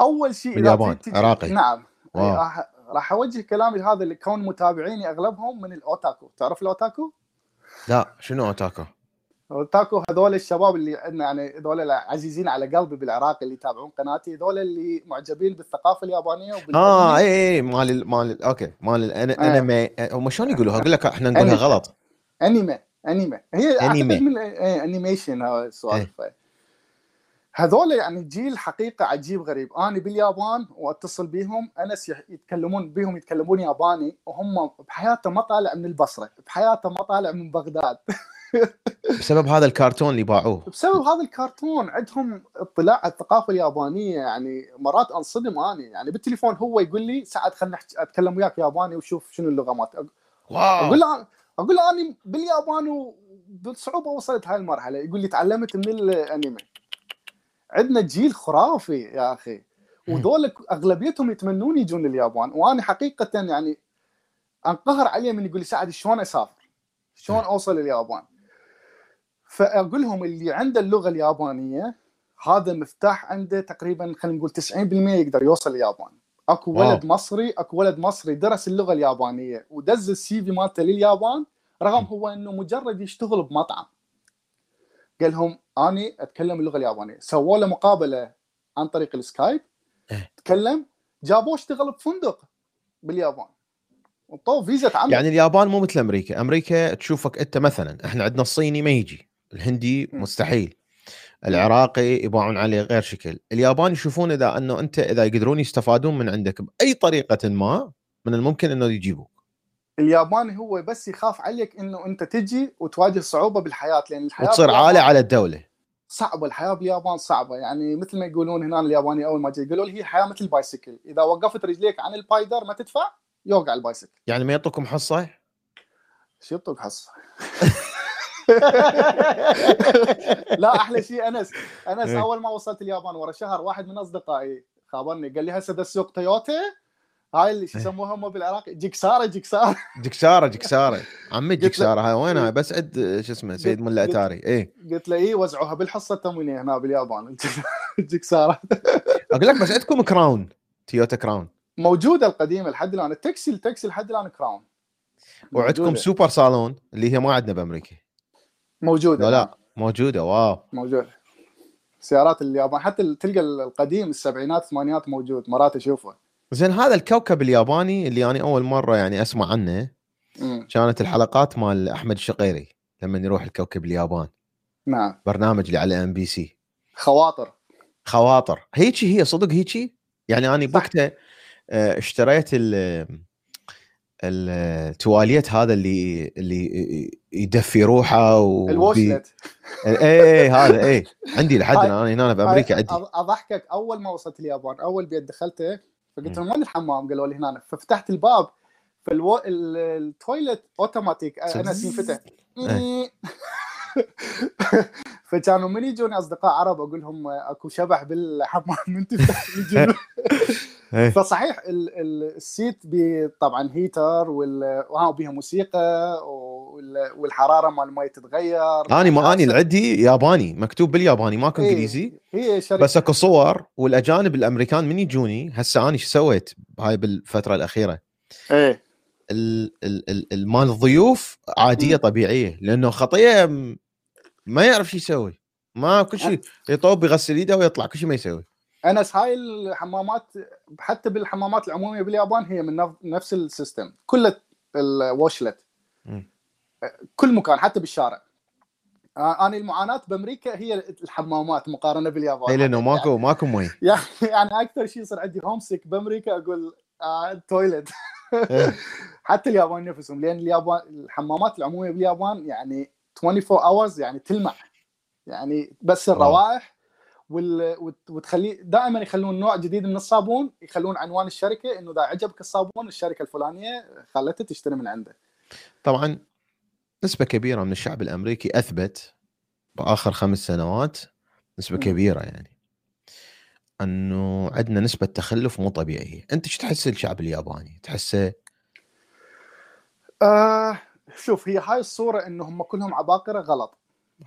أول شيء باليابان عراقي. نعم. راح راح أوجه كلامي هذا لكون متابعيني أغلبهم من الأوتاكو. تعرف الأوتاكو؟ لا شنو أوتاكو؟ أوتاكو هذول الشباب اللي عندنا يعني هذول عزيزين على قلبي بالعراق اللي يتابعون قناتي هذول اللي معجبين بالثقافة اليابانية آه اي اي مال مال okay مال الانمي آه. هم شلون يقولوها أقول لك إحنا نقولها غلط. أنمي أنمي. هي أنمي. من animation هذا السوالف. هذول يعني جيل حقيقة عجيب غريب. أنا باليابان واتصل بهم أنس يتكلمون بهم يتكلمون ياباني وهم بحياته ما طالع من البصرة بحياته ما طالع من بغداد. بسبب هذا الكرتون اللي باعوه. بسبب هذا الكرتون عندهم اطلاع على الثقافة اليابانية يعني مرات أنصدم اني يعني بالتليفون هو يقول لي سعد خلنا أتكلم وياك ياباني وشوف شنو اللغة. مالتك أقول له أقول له أنا باليابان وبصعوبة وصلت هاي المرحلة. يقول لي تعلمت من الأنمي. عندنا جيل خرافي يا أخي. وذول أغلبيتهم يتمنون يجون اليابان وأنا حقيقة يعني أنقهر عليه من يقول لي سعد شلون أسافر؟ شلون أوصل اليابان؟ فأقول لهم اللي عنده اللغة اليابانية هذا مفتاح عنده تقريبا خلينا نقول 90% يقدر يوصل اليابان. أكو ولد مصري أكو ولد مصري درس اللغة اليابانية ودز السي في مالته لليابان رغم هو إنه مجرد يشتغل بمطعم. قال لهم اني اتكلم اللغة اليابانية. سووا له مقابلة عن طريق السكايب إيه. تكلم جابوه اشتغل بفندق باليابان. وطوه فيزا عمل يعني اليابان مو مثل أمريكا. أمريكا تشوفك أنت مثلا. إحنا عندنا الصيني ما يجي. الهندي مستحيل. العراقي يباعون عليه غير شكل. اليابان يشوفون إذا أنه أنت إذا يقدرون يستفادون من عندك بأي طريقة ما من الممكن إنه يجيبوك الياباني هو بس يخاف عليك إنه أنت تجي وتواجه صعوبة بالحياة لأن الحياة وتصير عالة على الدولة صعبة الحياة باليابان صعبة يعني مثل ما يقولون هنا الياباني أول ما جاي يقولوا لي هي الحياة مثل البايسكل إذا وقفت رجليك عن البايدل ما تدفع يوقع البايسكل يعني ما يعطوكم حصة؟ شو يعطوك حصة؟ لا أحلى شيء أنس أنس إيه. أول ما وصلت اليابان ورا شهر واحد من أصدقائي خابرني قال لي هسه بس سوق تويوتا هاي اللي شو يسموها هم بالعراق جكساره جكساره جكساره جكساره عمي جكساره هاي وينها؟ بس عد شو اسمه سيد ملا أتاري. إيه. قلت له اي وزعوها بالحصة التموينية هنا باليابان. جكساره أقول لك بس عندكم كراون تويوتا كراون. موجودة القديمة لحد الآن. التاكسي التاكسي لحد الآن كراون. وعندكم. سوبر صالون اللي هي ما عندنا بأمريكا. موجودة. لا لا موجودة. wow. موجود سيارات اليابان حتى تلقى ال- القديم السبعينات الثمانينات موجود. مرات اشوفه زين هذا الكوكب الياباني اللي أنا أول مرة يعني أسمع عنه مم. كانت الحلقات مال أحمد الشقيري لما يروح الكوكب اليابان. نعم. برنامج اللي على إم بي سي. خواطر. خواطر. هيجي هي صدق هيجي؟ يعني أنا. بوقتها آه، اشتريت ال ال toilet هذا اللي اللي يدفي روحه و ال washlet. اي اي هذا اي عندي لحد الآن هنا بامريكا عندي. أضحكك. أول ما وصلت اليابان أول بيت دخلته فقلت. لهم وين الحمام؟ قالوا لي هنا ففتحت الباب فالو... ال toilet automatic. أنا ينفتح إيه. فكانوا من يجوني أصدقاء عرب أقول لهم أكو شبح بالحمام. من تفتح إيه. فصحيح ال- ال- ال seat طبعا heater وها بيها موسيقى وال- والحرارة مال المي تتغير. اني ما اني اللي عندي ياباني مكتوب بالياباني ماكو إيه، إنجليزي. هي بس أكو صور والأجانب الأمريكان من يجوني هسه اني شو سويت هاي بالفترة الأخيرة؟ إيه. ال- ال- ال- ال- مال الضيوف عادية. طبيعية لأنه خطيه ما يعرف شو يسوي. ما كل شيء يطوب يغسل ايده ويطلع كل شيء ما يسوي. انس هاي الحمامات حتى بالحمامات العمومية باليابان هي من نف- نفس ال system. كل ال washlet. مم. كل مكان حتى بالشارع. آه، أنا المعاناة بأمريكا هي الحمامات مقارنة باليابان. اي لأنه ماكو ماكو مي. يعني يعني أكثر شيء يصير عندي homesick بأمريكا أقول آه toilet إيه. حتى اليابان نفسهم. لأن اليابان الحمامات العمومية باليابان يعني 24 hours يعني تلمع يعني بس الروائح وتخليه دائما يخلون نوع جديد من الصابون يخلون عنوان الشركة إنه إذا عجبك الصابون الشركة الفلانية خلته تشتري من عنده. طبعا نسبة كبيرة من الشعب الأمريكي أثبت بآخر خمس سنوات نسبة. كبيرة يعني. أنه عندنا نسبة تخلف مو طبيعية. أنت إيش تحس الشعب الياباني؟ تحسه آه شوف هي هاي الصورة إنه هم كلهم عباقرة غلط.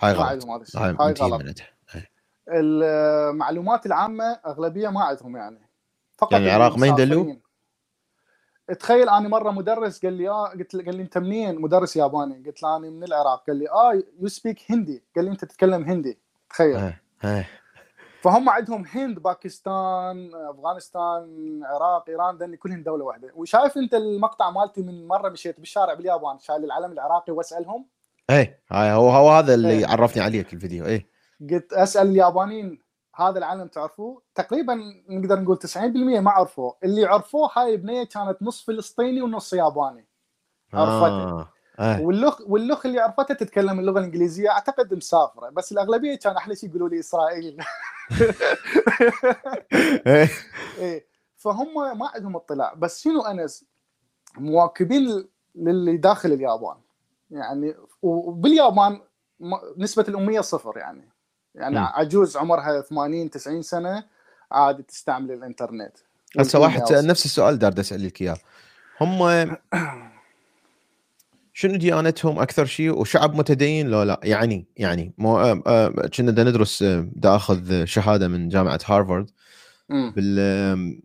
هاي غلط. هاي هاي منتهي غلط. المعلومات العامة أغلبية ما عندهم يعني. فقط يعني العراق ما؟ المسافرين. تخيل أنا مرة مدرس قال لي آه قلت له قال لي أنت منين؟ مدرس ياباني. قلت له أنا من العراق. قال لي آه you speak Hindi قال لي أنت تتكلم هندي تخيل. فهم عندهم هند باكستان أفغانستان عراق إيران ذني كلهم دولة واحدة. وشايف أنت المقطع مالتي من مرة مشيت بالشارع باليابان شايل العلم العراقي واسألهم؟ إيه هاي هو هو هذا اللي إيه. عرفني عليك الفيديو. إيه. قلت أسأل اليابانيين هذا العلم تعرفوه؟ تقريبا نقدر نقول 90% ما عرفوه. اللي عرفوه هاي البنية كانت نص فلسطيني ونص ياباني. عرفته. آه. آه. واللغ واللغة اللي عرفتها تتكلم اللغة الإنجليزية أعتقد مسافرة. بس الأغلبية كان أحلى شيء يقولوا لي إسرائيل. إيه. إيه. فهم ما عندهم اطلاع. بس شنو أنس؟ مواكبين للي داخل اليابان. يعني وباليابان نسبة الأمية صفر يعني. يعني مم. عجوز عمرها 80 90 سنة عادي تستعمل الإنترنت. هسه واحد نفس السؤال دار اسالك إياه. هم شنو ديانتهم؟ أكثر شيء؟ وشعب متدين؟ لو لا. يعني يعني. مو آه، آه، كنا دا ندرس آه، دا آخذ شهادة من جامعة هارفارد. بال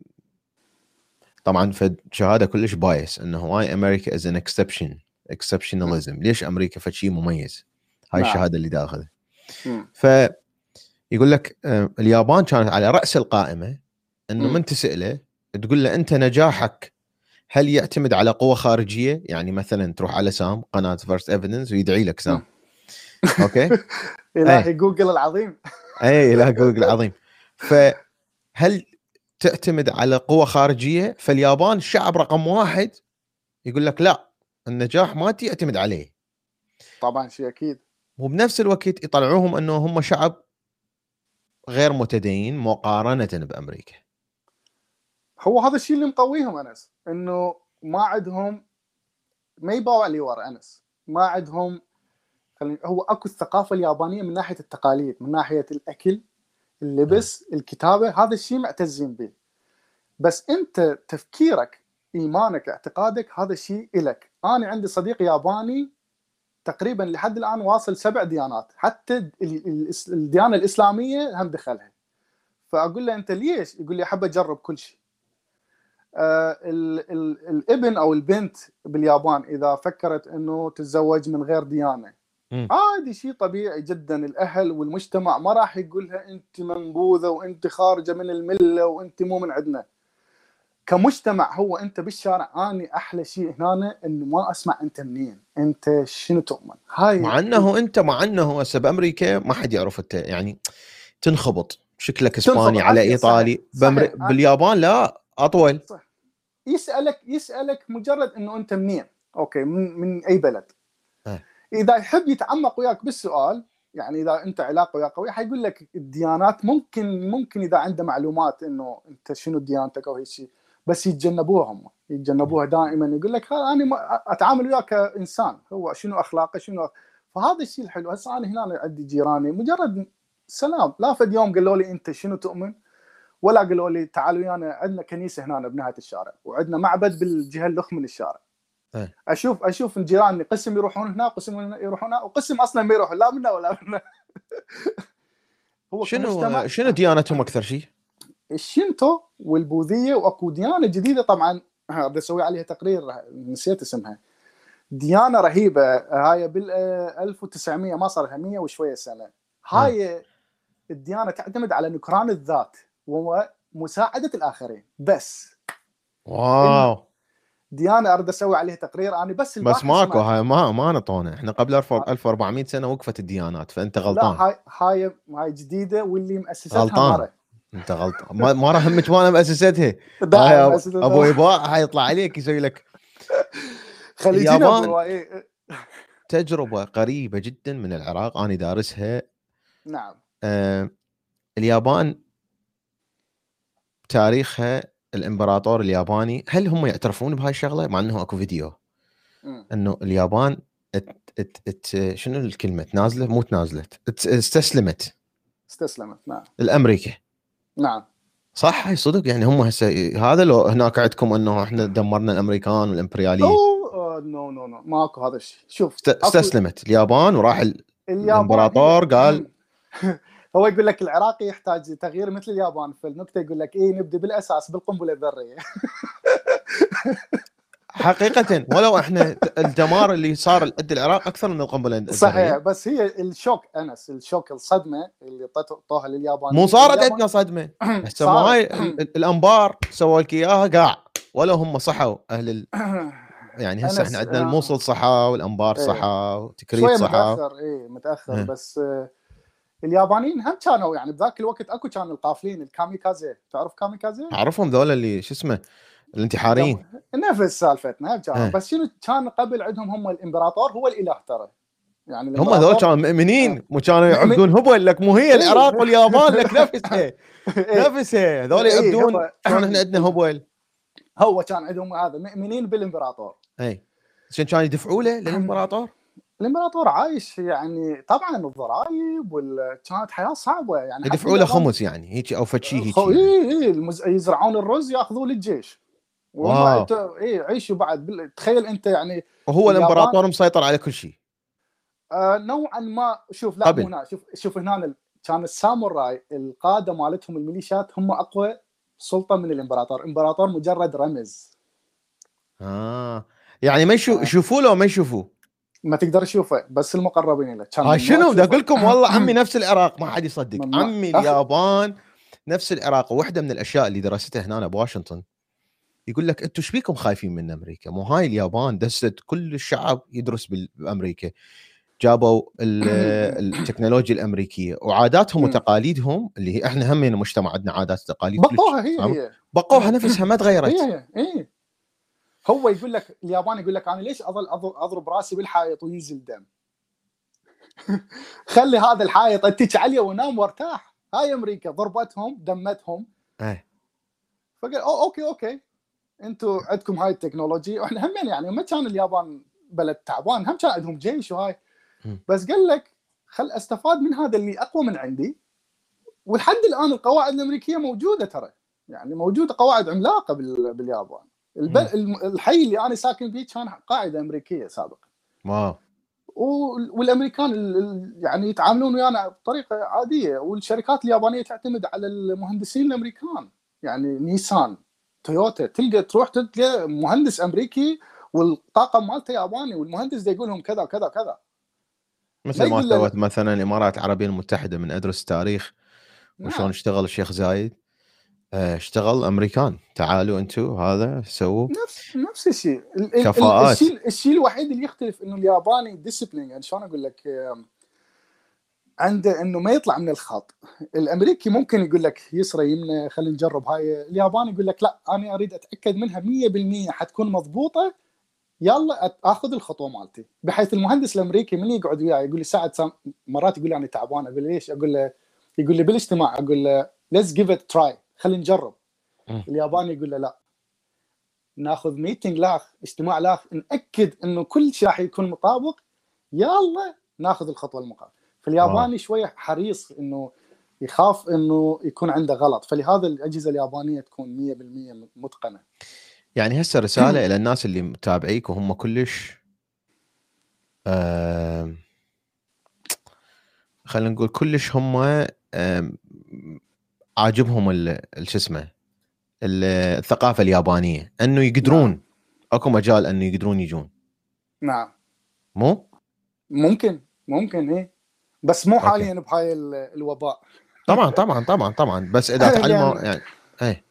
طبعا فد شهادة كلش bias إنه why America is an exception exceptionalism ليش أمريكا فد شيء مميز؟ هاي نعم. الشهادة اللي دا آخذها. ف يقول لك آه، اليابان كانت على رأس القائمة إنه. من تسأله تقول له أنت نجاحك هل يعتمد على قوة خارجية؟ يعني مثلا تروح على سام قناة فيرست ايفيدنس ويدعي لك سام. okay؟ إلهي جوجل العظيم. اي لا جوجل عظيم فهل تعتمد على قوة خارجية؟ فاليابان الشعب رقم واحد يقول لك لا النجاح ما يعتمد عليه. طبعا شيء أكيد. وبنفس الوقت يطلعوهم إنه هم شعب غير متدين مقارنة بأمريكا. هو هذا الشيء اللي مقويهم أنس إنه ما عندهم ما يباوع لي ورا أنس. ما عندهم هو أكو الثقافة اليابانية من ناحية التقاليد من ناحية الأكل اللبس الكتابة هذا الشيء معتزين به. بس أنت تفكيرك إيمانك اعتقادك هذا الشيء إلك. أنا عندي صديق ياباني تقريبا لحد الآن واصل سبع ديانات حتى الديانة الإسلامية هم دخلها فأقول له أنت ليش؟ يقول لي أحب أجرب كل شيء. آه ال ال الإبن أو البنت باليابان إذا فكرت إنه تتزوج من غير ديانة عادي شيء طبيعي جدا الأهل والمجتمع ما راح يقول لها أنت منبوذة وأنت خارجة من الملة وأنت مو من عندنا. كمجتمع هو أنت بالشارع أني أحلى شيء هنا إنه ما أسمع أنت منين أنت شنو تؤمن هاي مع أنه أنت مع أنه هسه بأمريكا ما حد يعرف انت يعني تنخبط شكلك إسباني على إيطالي صحيح. صحيح. باليابان لا أطول صح. يسألك يسألك مجرد إنه أنت منين أوكي من من أي بلد أه. إذا يحب يتعمق وياك بالسؤال يعني إذا أنت علاقة وياه قوية حيقول لك الديانات ممكن ممكن إذا عنده معلومات إنه أنت شنو ديانتك أو هيك شيء بس يتجنبوها هم يتجنبوها دائما. يقول لك أنا أتعامل وياك كانسان هو شنو اخلاقه شنو فهذا الشيء الحلو. هسه أنا هنا عندي جيراني مجرد سلام. لا فد يوم قالوا لي أنت شنو تؤمن؟ ولا قالوا لي تعالوا ويانا عندنا كنيسة هنا بنهاية الشارع وعندنا معبد بالجهة الاخ من الشارع أه. أشوف أشوف جيراني قسم يروحون هنا قسم يروحون هنا وقسم أصلا ما يروحون لا منا ولا منا هو شنو شنو ديانتهم أكثر شيء؟ الشينتو والبوذية وأكو ديانة جديدة طبعا. بدي أسوي عليها تقرير نسيت اسمها. ديانة رهيبة هاي بال 1900 ما صار لها 100 وشوية سنة. هاي الديانة تعتمد على نكران الذات ومساعدة الآخرين. بس واو. ديانة أريد أسوي عليها تقرير أنا بس بس ماكو هاي ما ما نطونا إحنا قبل 1400 سنة وقفت الديانات فأنت غلطان. لا هاي هاي هاي جديدة واللي مؤسستها غلطان. انت غلطان ما, ما راح همك وأنا مؤسستها أبو يباع حيطلع عليك يسوي لك. اليابان إيه. تجربة قريبة جدا من العراق أنا دارسها. نعم. آه اليابان تاريخها الإمبراطور الياباني هل هم يعترفون بهاي الشغلة؟ مع إنه أكو فيديو. إنه اليابان ات ات ات شنو الكلمة؟ تنازلت مو تنازلت استسلمت. استسلمت نعم. الأمريكا. نعم. صح هاي صدق. يعني هم هسه هذا لو هناك عندكم إنه إحنا دمرنا الأمريكان والإمبريالية. no no no no. ماكو هذا الشيء. شوف استسلمت. اليابان وراح الإمبراطور قال هو يقول لك العراقي يحتاج تغيير مثل اليابان في النكته يقول لك إيه نبدأ بالأساس بالقنبلة الذرية. حقيقة ولو إحنا الدمار اللي صار لد العراق أكثر من القنبلة الذريه صحيح بس هي الشوك أنس الشوك الصدمة اللي طوها لليابان. مو صارت عندنا صدمة. هسه هاي الأنبار سووا لك إياها قاع ولا هم صحوا. أهل ال... يعني هسه إحنا عندنا الموصل صحى والأنبار إيه. صحى وتكريت صحى. متأخر اي متأخر. إيه. بس اليابانيين هم كانوا يعني بذاك الوقت أكو كانوا القافلين الكاميكازي. تعرف كاميكازي؟ أعرفهم ذولا اللي شو اسمه الانتحاريين نفس سالفتنا كانوا بس شنو؟ كان قبل عندهم هم الإمبراطور هو الاله ترى يعني هم ذول كانوا مؤمنين مو كانوا يعبدون هبل لك مو هي العراق واليابان لك نفسها نفسها هذول يعبدون كان إحنا عندنا هبل؟ هو كان عندهم هذا مؤمنين بالإمبراطور. اي عشان كانوا يدفعوا له للإمبراطور؟ الإمبراطور عايش يعني طبعا الضرائب كانت حياة صعبة يعني. يدفعوا له خمس يعني هيك أو فد شيء هيك اي اي المز... يزرعون الرز ياخذوه للجيش. واو. اي عيشوا بعد بال... تخيل انت يعني وهو الامبراطور مسيطر على كل شيء. آه نوعا ما شوف لا هنا. شوف شوف هنا كان الساموراي القادة مالتهم الميليشيات هم أقوى سلطة من الإمبراطور، الامبراطور مجرد رمز. آه. يعني ما يشوفوا له ما يشوفوه. ما تقدر تشوفه بس المقربين له كان شنو؟ بدي أقول لكم والله عمي نفس العراق ما حد يصدق. عمي اليابان نفس العراق. وواحده من الأشياء اللي درستها هنا بواشنطن يقول لك أنتم إيش بيكم خايفين من أمريكا؟ مو هاي اليابان دست كل الشعب يدرس بأمريكا. جابوا التكنولوجيا الأمريكية وعاداتهم وتقاليدهم اللي هي إحنا هم مجتمع عندنا عادات وتقاليد بقوها هي هي. بقوها نفسها ما تغيرت. هي هي هو يقول لك الياباني يقول لك أنا ليش أظل أضرب رأسي بالحائط وينزل دم؟ خلي هذا الحائط اتك عليه ونام وأرتاح. هاي أمريكا ضربتهم دمتهم. إيه. فقال أو okay okay. أنتم عندكم هاي ال technology وإحنا هم يعني ما كان اليابان بلد تعبان هم كان عندهم جيش وهاي. بس قال لك خل أستفاد من هذا اللي أقوى من عندي ولحد الآن القواعد الأمريكية موجودة ترى. يعني موجودة قواعد عملاقة باليابان. الب... الحي اللي أنا ساكن فيه كان قاعدة أمريكية سابقا. واو. والأمريكان يعني يتعاملون ويانا بطريقة عادية. والشركات اليابانية تعتمد على المهندسين الأمريكان يعني نيسان. تويوتا. تلقى تروح تلقى مهندس أمريكي والطاقم مالته ياباني والمهندس يقول لهم كذا كذا كذا مثل ما سوت مثلا الإمارات العربية المتحدة من أدرس تاريخ وشلون نعم. اشتغل الشيخ زايد. آه، اشتغل أمريكان. تعالوا أنتم هذا سووا نفس نفس الشيء. كفاءات. الشيء الشيء الوحيد اللي يختلف إنه الياباني discipline يعني شلون أقول لك عنده إنه ما يطلع من الخط. الأمريكي ممكن يقول لك يسرى يمنى خلينا نجرب هاي. الياباني يقول لك لا أنا أريد أتأكد منها 100% حتكون مضبوطة يلا آخذ الخطوة مالتي. بحيث المهندس الأمريكي من يقعد وياي يقول لي ساعد مرات يقول لي أنا تعبان أقول ليش؟ أقول له يقول لي بالاجتماع أقول له let's give it a try خلينا نجرب. الياباني يقول له لا. ناخذ meeting لاخ اجتماع لاخ نأكد إنه كل شيء راح يكون مطابق يلا ناخذ الخطوة المقابلة. فالياباني شوية حريص إنه يخاف إنه يكون عنده غلط فلهذا الأجهزة اليابانية تكون 100% متقنة. يعني هسه رسالة إلى الناس اللي متابعيك وهم كلش آه خلينا نقول كلش هم آه عاجبهم شو اسمه الثقافة اليابانية أنه يقدرون نعم. أكو مجال أنه يقدرون يجون. نعم. مو؟ ممكن ممكن إيه. بس مو حاليا بهاي الوباء. طبعا طبعا طبعا طبعا. بس إذا تعلموا يعني, يعني إيه.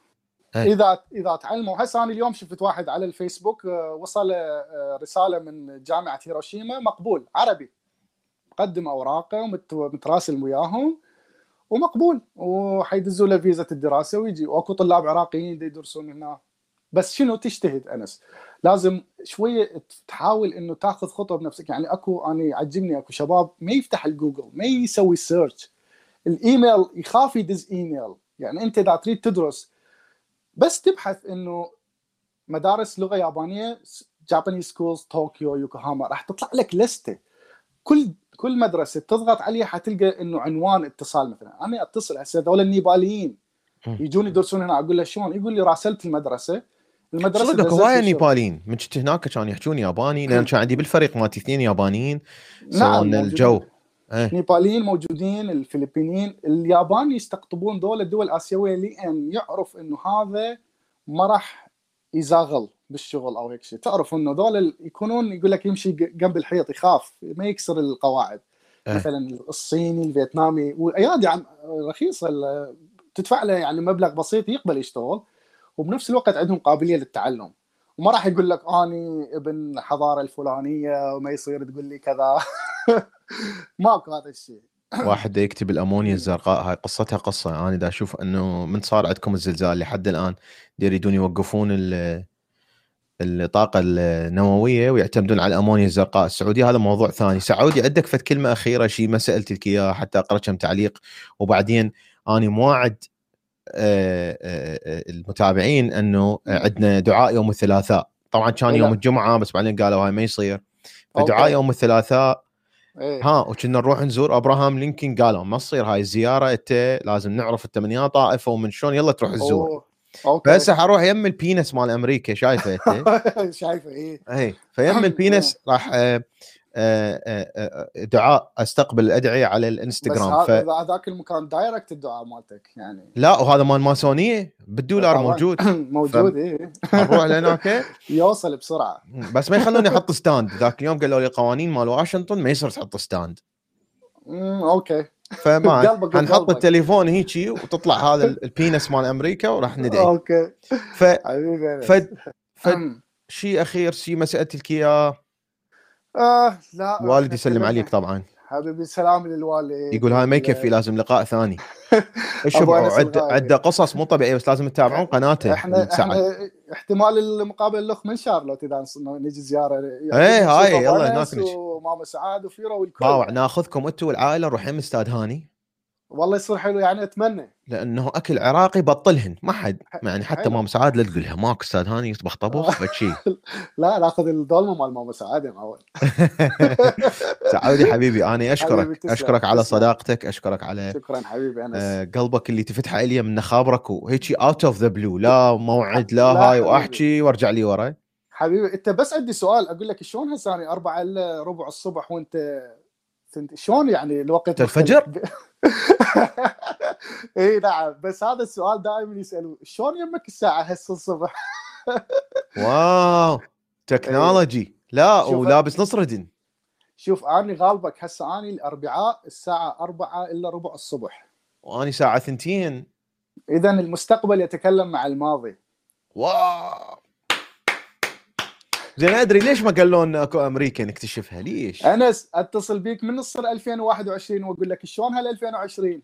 إذا إذا تعلموا. هسه أنا اليوم شفت واحد على الفيسبوك آه، وصل آه، رسالة من جامعة هيروشيما مقبول عربي. مقدم أوراقه ومتراسل وياهم ومقبول. وحيدزوا له فيزا الدراسة ويجي. وأكو طلاب عراقيين يدرسون هنا. بس شنو تجتهد أنس؟ لازم شوية تحاول إنه تاخذ خطوة بنفسك. يعني أكو أنا يعجبني أكو شباب ما يفتح الجوجل ما يسوي search الايميل يخاف يدز ايميل يعني أنت إذا تريد تدرس بس تبحث إنه مدارس لغة يابانية Japanese schools طوكيو يوكوهاما راح تطلع لك لسته كل كل مدرسة تضغط عليها حتلقى إنه عنوان اتصال مثلا. أنا أتصل هسه هذول النيباليين. يجون يدرسون هنا. أقول له شلون؟ يقول لي راسلت المدرسة. المدرسة صدق هواية نيباليين. من كنت هناك كانوا يحجون ياباني لأن كان عندي بالفريق مالتي اثنين يابانيين. نعم الجو إيه. نيباليين موجودين الفلبينيين اليابان يستقطبون دول الدول الآسيوية لأن يعرف إنه هذا ما راح يزاغل بالشغل أو هيك شيء. تعرف إنه دول يكونون يقول لك يمشي جنب الحيط يخاف ما يكسر القواعد. أه. مثلا الصيني الفيتنامي وايادي عم رخيصة تدفع له يعني مبلغ بسيط يقبل يشتغل. وبنفس الوقت عندهم قابلية للتعلم. وما راح يقول لك أني ابن الحضاره الفلانية وما يصير تقول لي كذا. ماكو هذا الشيء. واحد يكتب الأمونيا الزرقاء هاي قصتها قصة. أنا دا أشوف إنه من صار عندكم الزلزال لحد الآن يريدون يوقفون الطاقة النووية ويعتمدون على الأمونيا الزرقاء. السعودية هذا موضوع ثاني. سعودي عندك فد كلمة أخيرة شيء ما سالتك اياه حتى أقرأ كم تعليق. وبعدين أني آه، المتابعين انه عندنا دعاء يوم الثلاثاء. طبعا كان يوم الجمعة بس بعدين قالوا هاي ما يصير. فدعاء يوم الثلاثاء إيه. ها وكنا نروح نزور أبراهام لينكن قالوا ما تصير هاي الزيارة أنت لازم نعرف أنت من يا طائفة ومن شلون يلا تروح تزور. okay. بس حروح يم ال penis مال أمريكا شايفة أنت؟ شايفة إيه. اي فيم ال penis راح آه آه، آه، آه، دعاء أستقبل الأدعية على الإنستغرام. بس هذاك المكان direct الدعاء مالتك يعني. لا وهذا مال ماسونية بالدولار موجود. موجود اي نروح لهناك يوصل بسرعة. بس ما يخلوني أحط stand ذاك اليوم قالوا لي قوانين مال واشنطن ما يصير تحط stand okay. فما حنحط التليفون هيجي وتطلع هذا ال penis مال أمريكا وراح ندعي. okay. ف ف ف شيء أخير شيء ما اياه آه لا والدي يسلم عليك طبعا. حبيبي سلام للوالد. يقول هاي ما يكفي لازم لقاء ثاني. شوف عده قصص مو طبيعية بس لازم تتابعون قناته إحنا إحنا احتمال المقابله الاخ من شارلوت إذا نجي زيارة. يعني إيه هاي يلا هناك وماما سعاد وفيرو والكل. باوع ناخذكم أنتم والعائلة نروح يم استاد هاني. والله يصير حلو يعني أتمنى لأنه أكل عراقي بطلهن ما حد يعني حتى حلو. مام سعاد لا تقولها ماكو أستاذ هاني يطبخ طبخ فشي لا ناخذ الدولمة مال ماما سعاده اول سعودي حبيبي أنا حبيبي أشكرك تسلم، أشكرك على. صداقتك أشكرك على شكرا حبيبي أنس آه، قلبك اللي تفتحه إلي من خابرك وهيك out of the blue لا موعد لا لا هاي حبيبي. وأحكي وارجع لي ورا حبيبي أنت بس عندي سؤال أقول لك شلون هسه أنا 4 الا ربع الصبح وأنت انت شلون يعني الوقت الفجر؟ إي نعم. بس هذا السؤال دائما يسالوه شلون يمك الساعة هسه الصبح؟ wow. technology. لا ولابس نص ردن شوف اني غالبك هسه اني الأربعاء الساعة 4 إلا ربع الصبح. واني ساعة ثنتين. اذا المستقبل يتكلم مع الماضي. wow. زين أدري ليش ما قالوا لنا أكو أمريكا نكتشفها. ليش؟ أنس أتصل بيك من الصر 2021 وأقول لك شلون هال 2020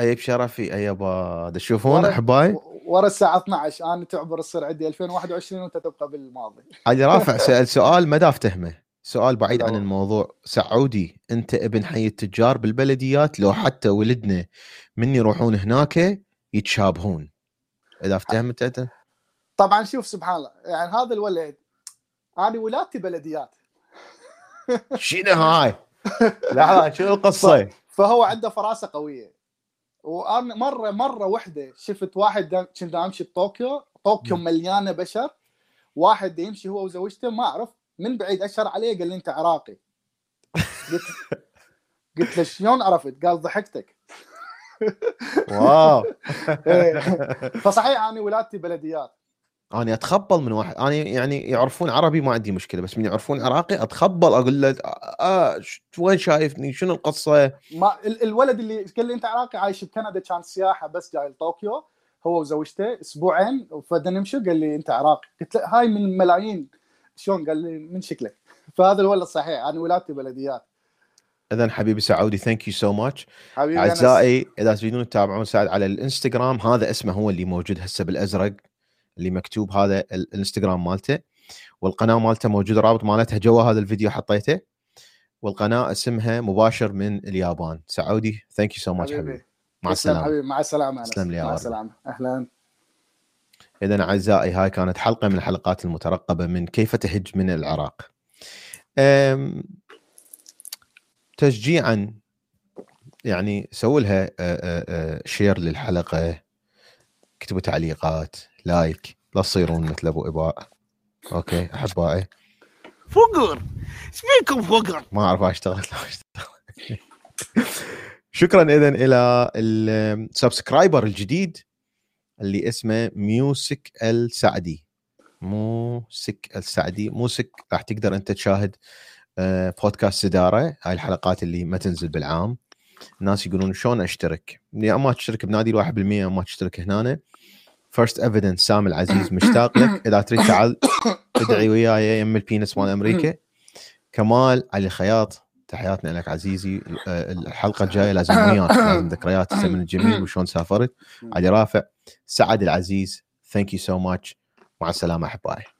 أي بشرفي. أي يابا تشوفون احباي ورا الساعة 12 أنا تعبر الصر عندي 2021 وأنت تبقى بالماضي. علي رافع سأل سؤال ما دا افتهمه سؤال بعيد عن. الموضوع. سعودي أنت ابن حي التجار بالبلديات. لو حتى ولدنا من يروحون هناك يتشابهون. إذا فهمت أنت؟ طبعا شوف سبحان الله. يعني هذا الولد أنا ولادتي بلديات شنو هاي؟ لا شنو القصة؟ فهو عنده فراسة قوية وأنا مرة مرة واحدة شفت واحد كنت أمشي بطوكيو طوكيو. مليانة بشر واحد يمشي هو وزوجته ما أعرف من بعيد أشر عليه قال لي أنت عراقي قلت قلت له شلون عرفت؟ قال ضحكتك واو إيه. فصحيح أنا ولادتي بلديات أنا أتخبل من واحد أنا يعني يعرفون عربي ما عندي مشكلة بس من يعرفون عراقي أتخبل أقول له آه ش- وين شايفني؟ شنو القصة؟ ما ال- الولد اللي قال لي أنت عراقي عايش بكندا كان سياحة بس جاي لطوكيو هو وزوجته أسبوعين فبدنا نمشي قال لي أنت عراقي. قلت له هاي من ملايين شلون؟ قال لي من شكلك. فهذا الولد صحيح أنا ولادتي بلديات. اذا حبيبي سعودي thank you so much. أعزائي إذا تريدون تتابعون سعد على الإنستغرام هذا اسمه هو اللي موجود هسه بالأزرق. اللي مكتوب هذا ال- الانستغرام مالته. والقناة مالته موجود رابط مالتها جوا هذا الفيديو حطيته. والقناة اسمها مباشر من اليابان. سعودي. thank you so much حبيبي. مع السلامة. حبيبي. مع السلامة. تسلم لي مع. السلامة. أهلا اذا أعزائي هاي كانت حلقة من الحلقات المترقبة من كيف تهج من العراق. تشجيعا يعني سووا لها share للحلقة. اكتبوا تعليقات. like لا تصيرون مثل أبو إباء. okay احبائي فقر! إيش فيكم فقر؟ ما أعرف اشتغل شكرا اذا إلى ال subscriber الجديد اللي اسمه ميوسك السعدي. موسك السعدي. موسك راح تقدر أنت تشاهد آه، بودكاست سداره هاي الحلقات اللي ما تنزل بالعام. الناس يقولون شلون أشترك؟ يا أما تشترك بنادي الواحد بالمية أما تشترك هنا first evidence سام العزيز مشتاق لك. إذا تريد تعال ادعي وياي يم ال penis مال أمريكا. كمال علي الخياط تحياتنا لك عزيزي. آه، الحلقة الجاية لازم وياك لازم ذكريات الزمن الجميل وشلون سافرت. علي رافع سعد العزيز thank you so much مع السلامة أحبائي.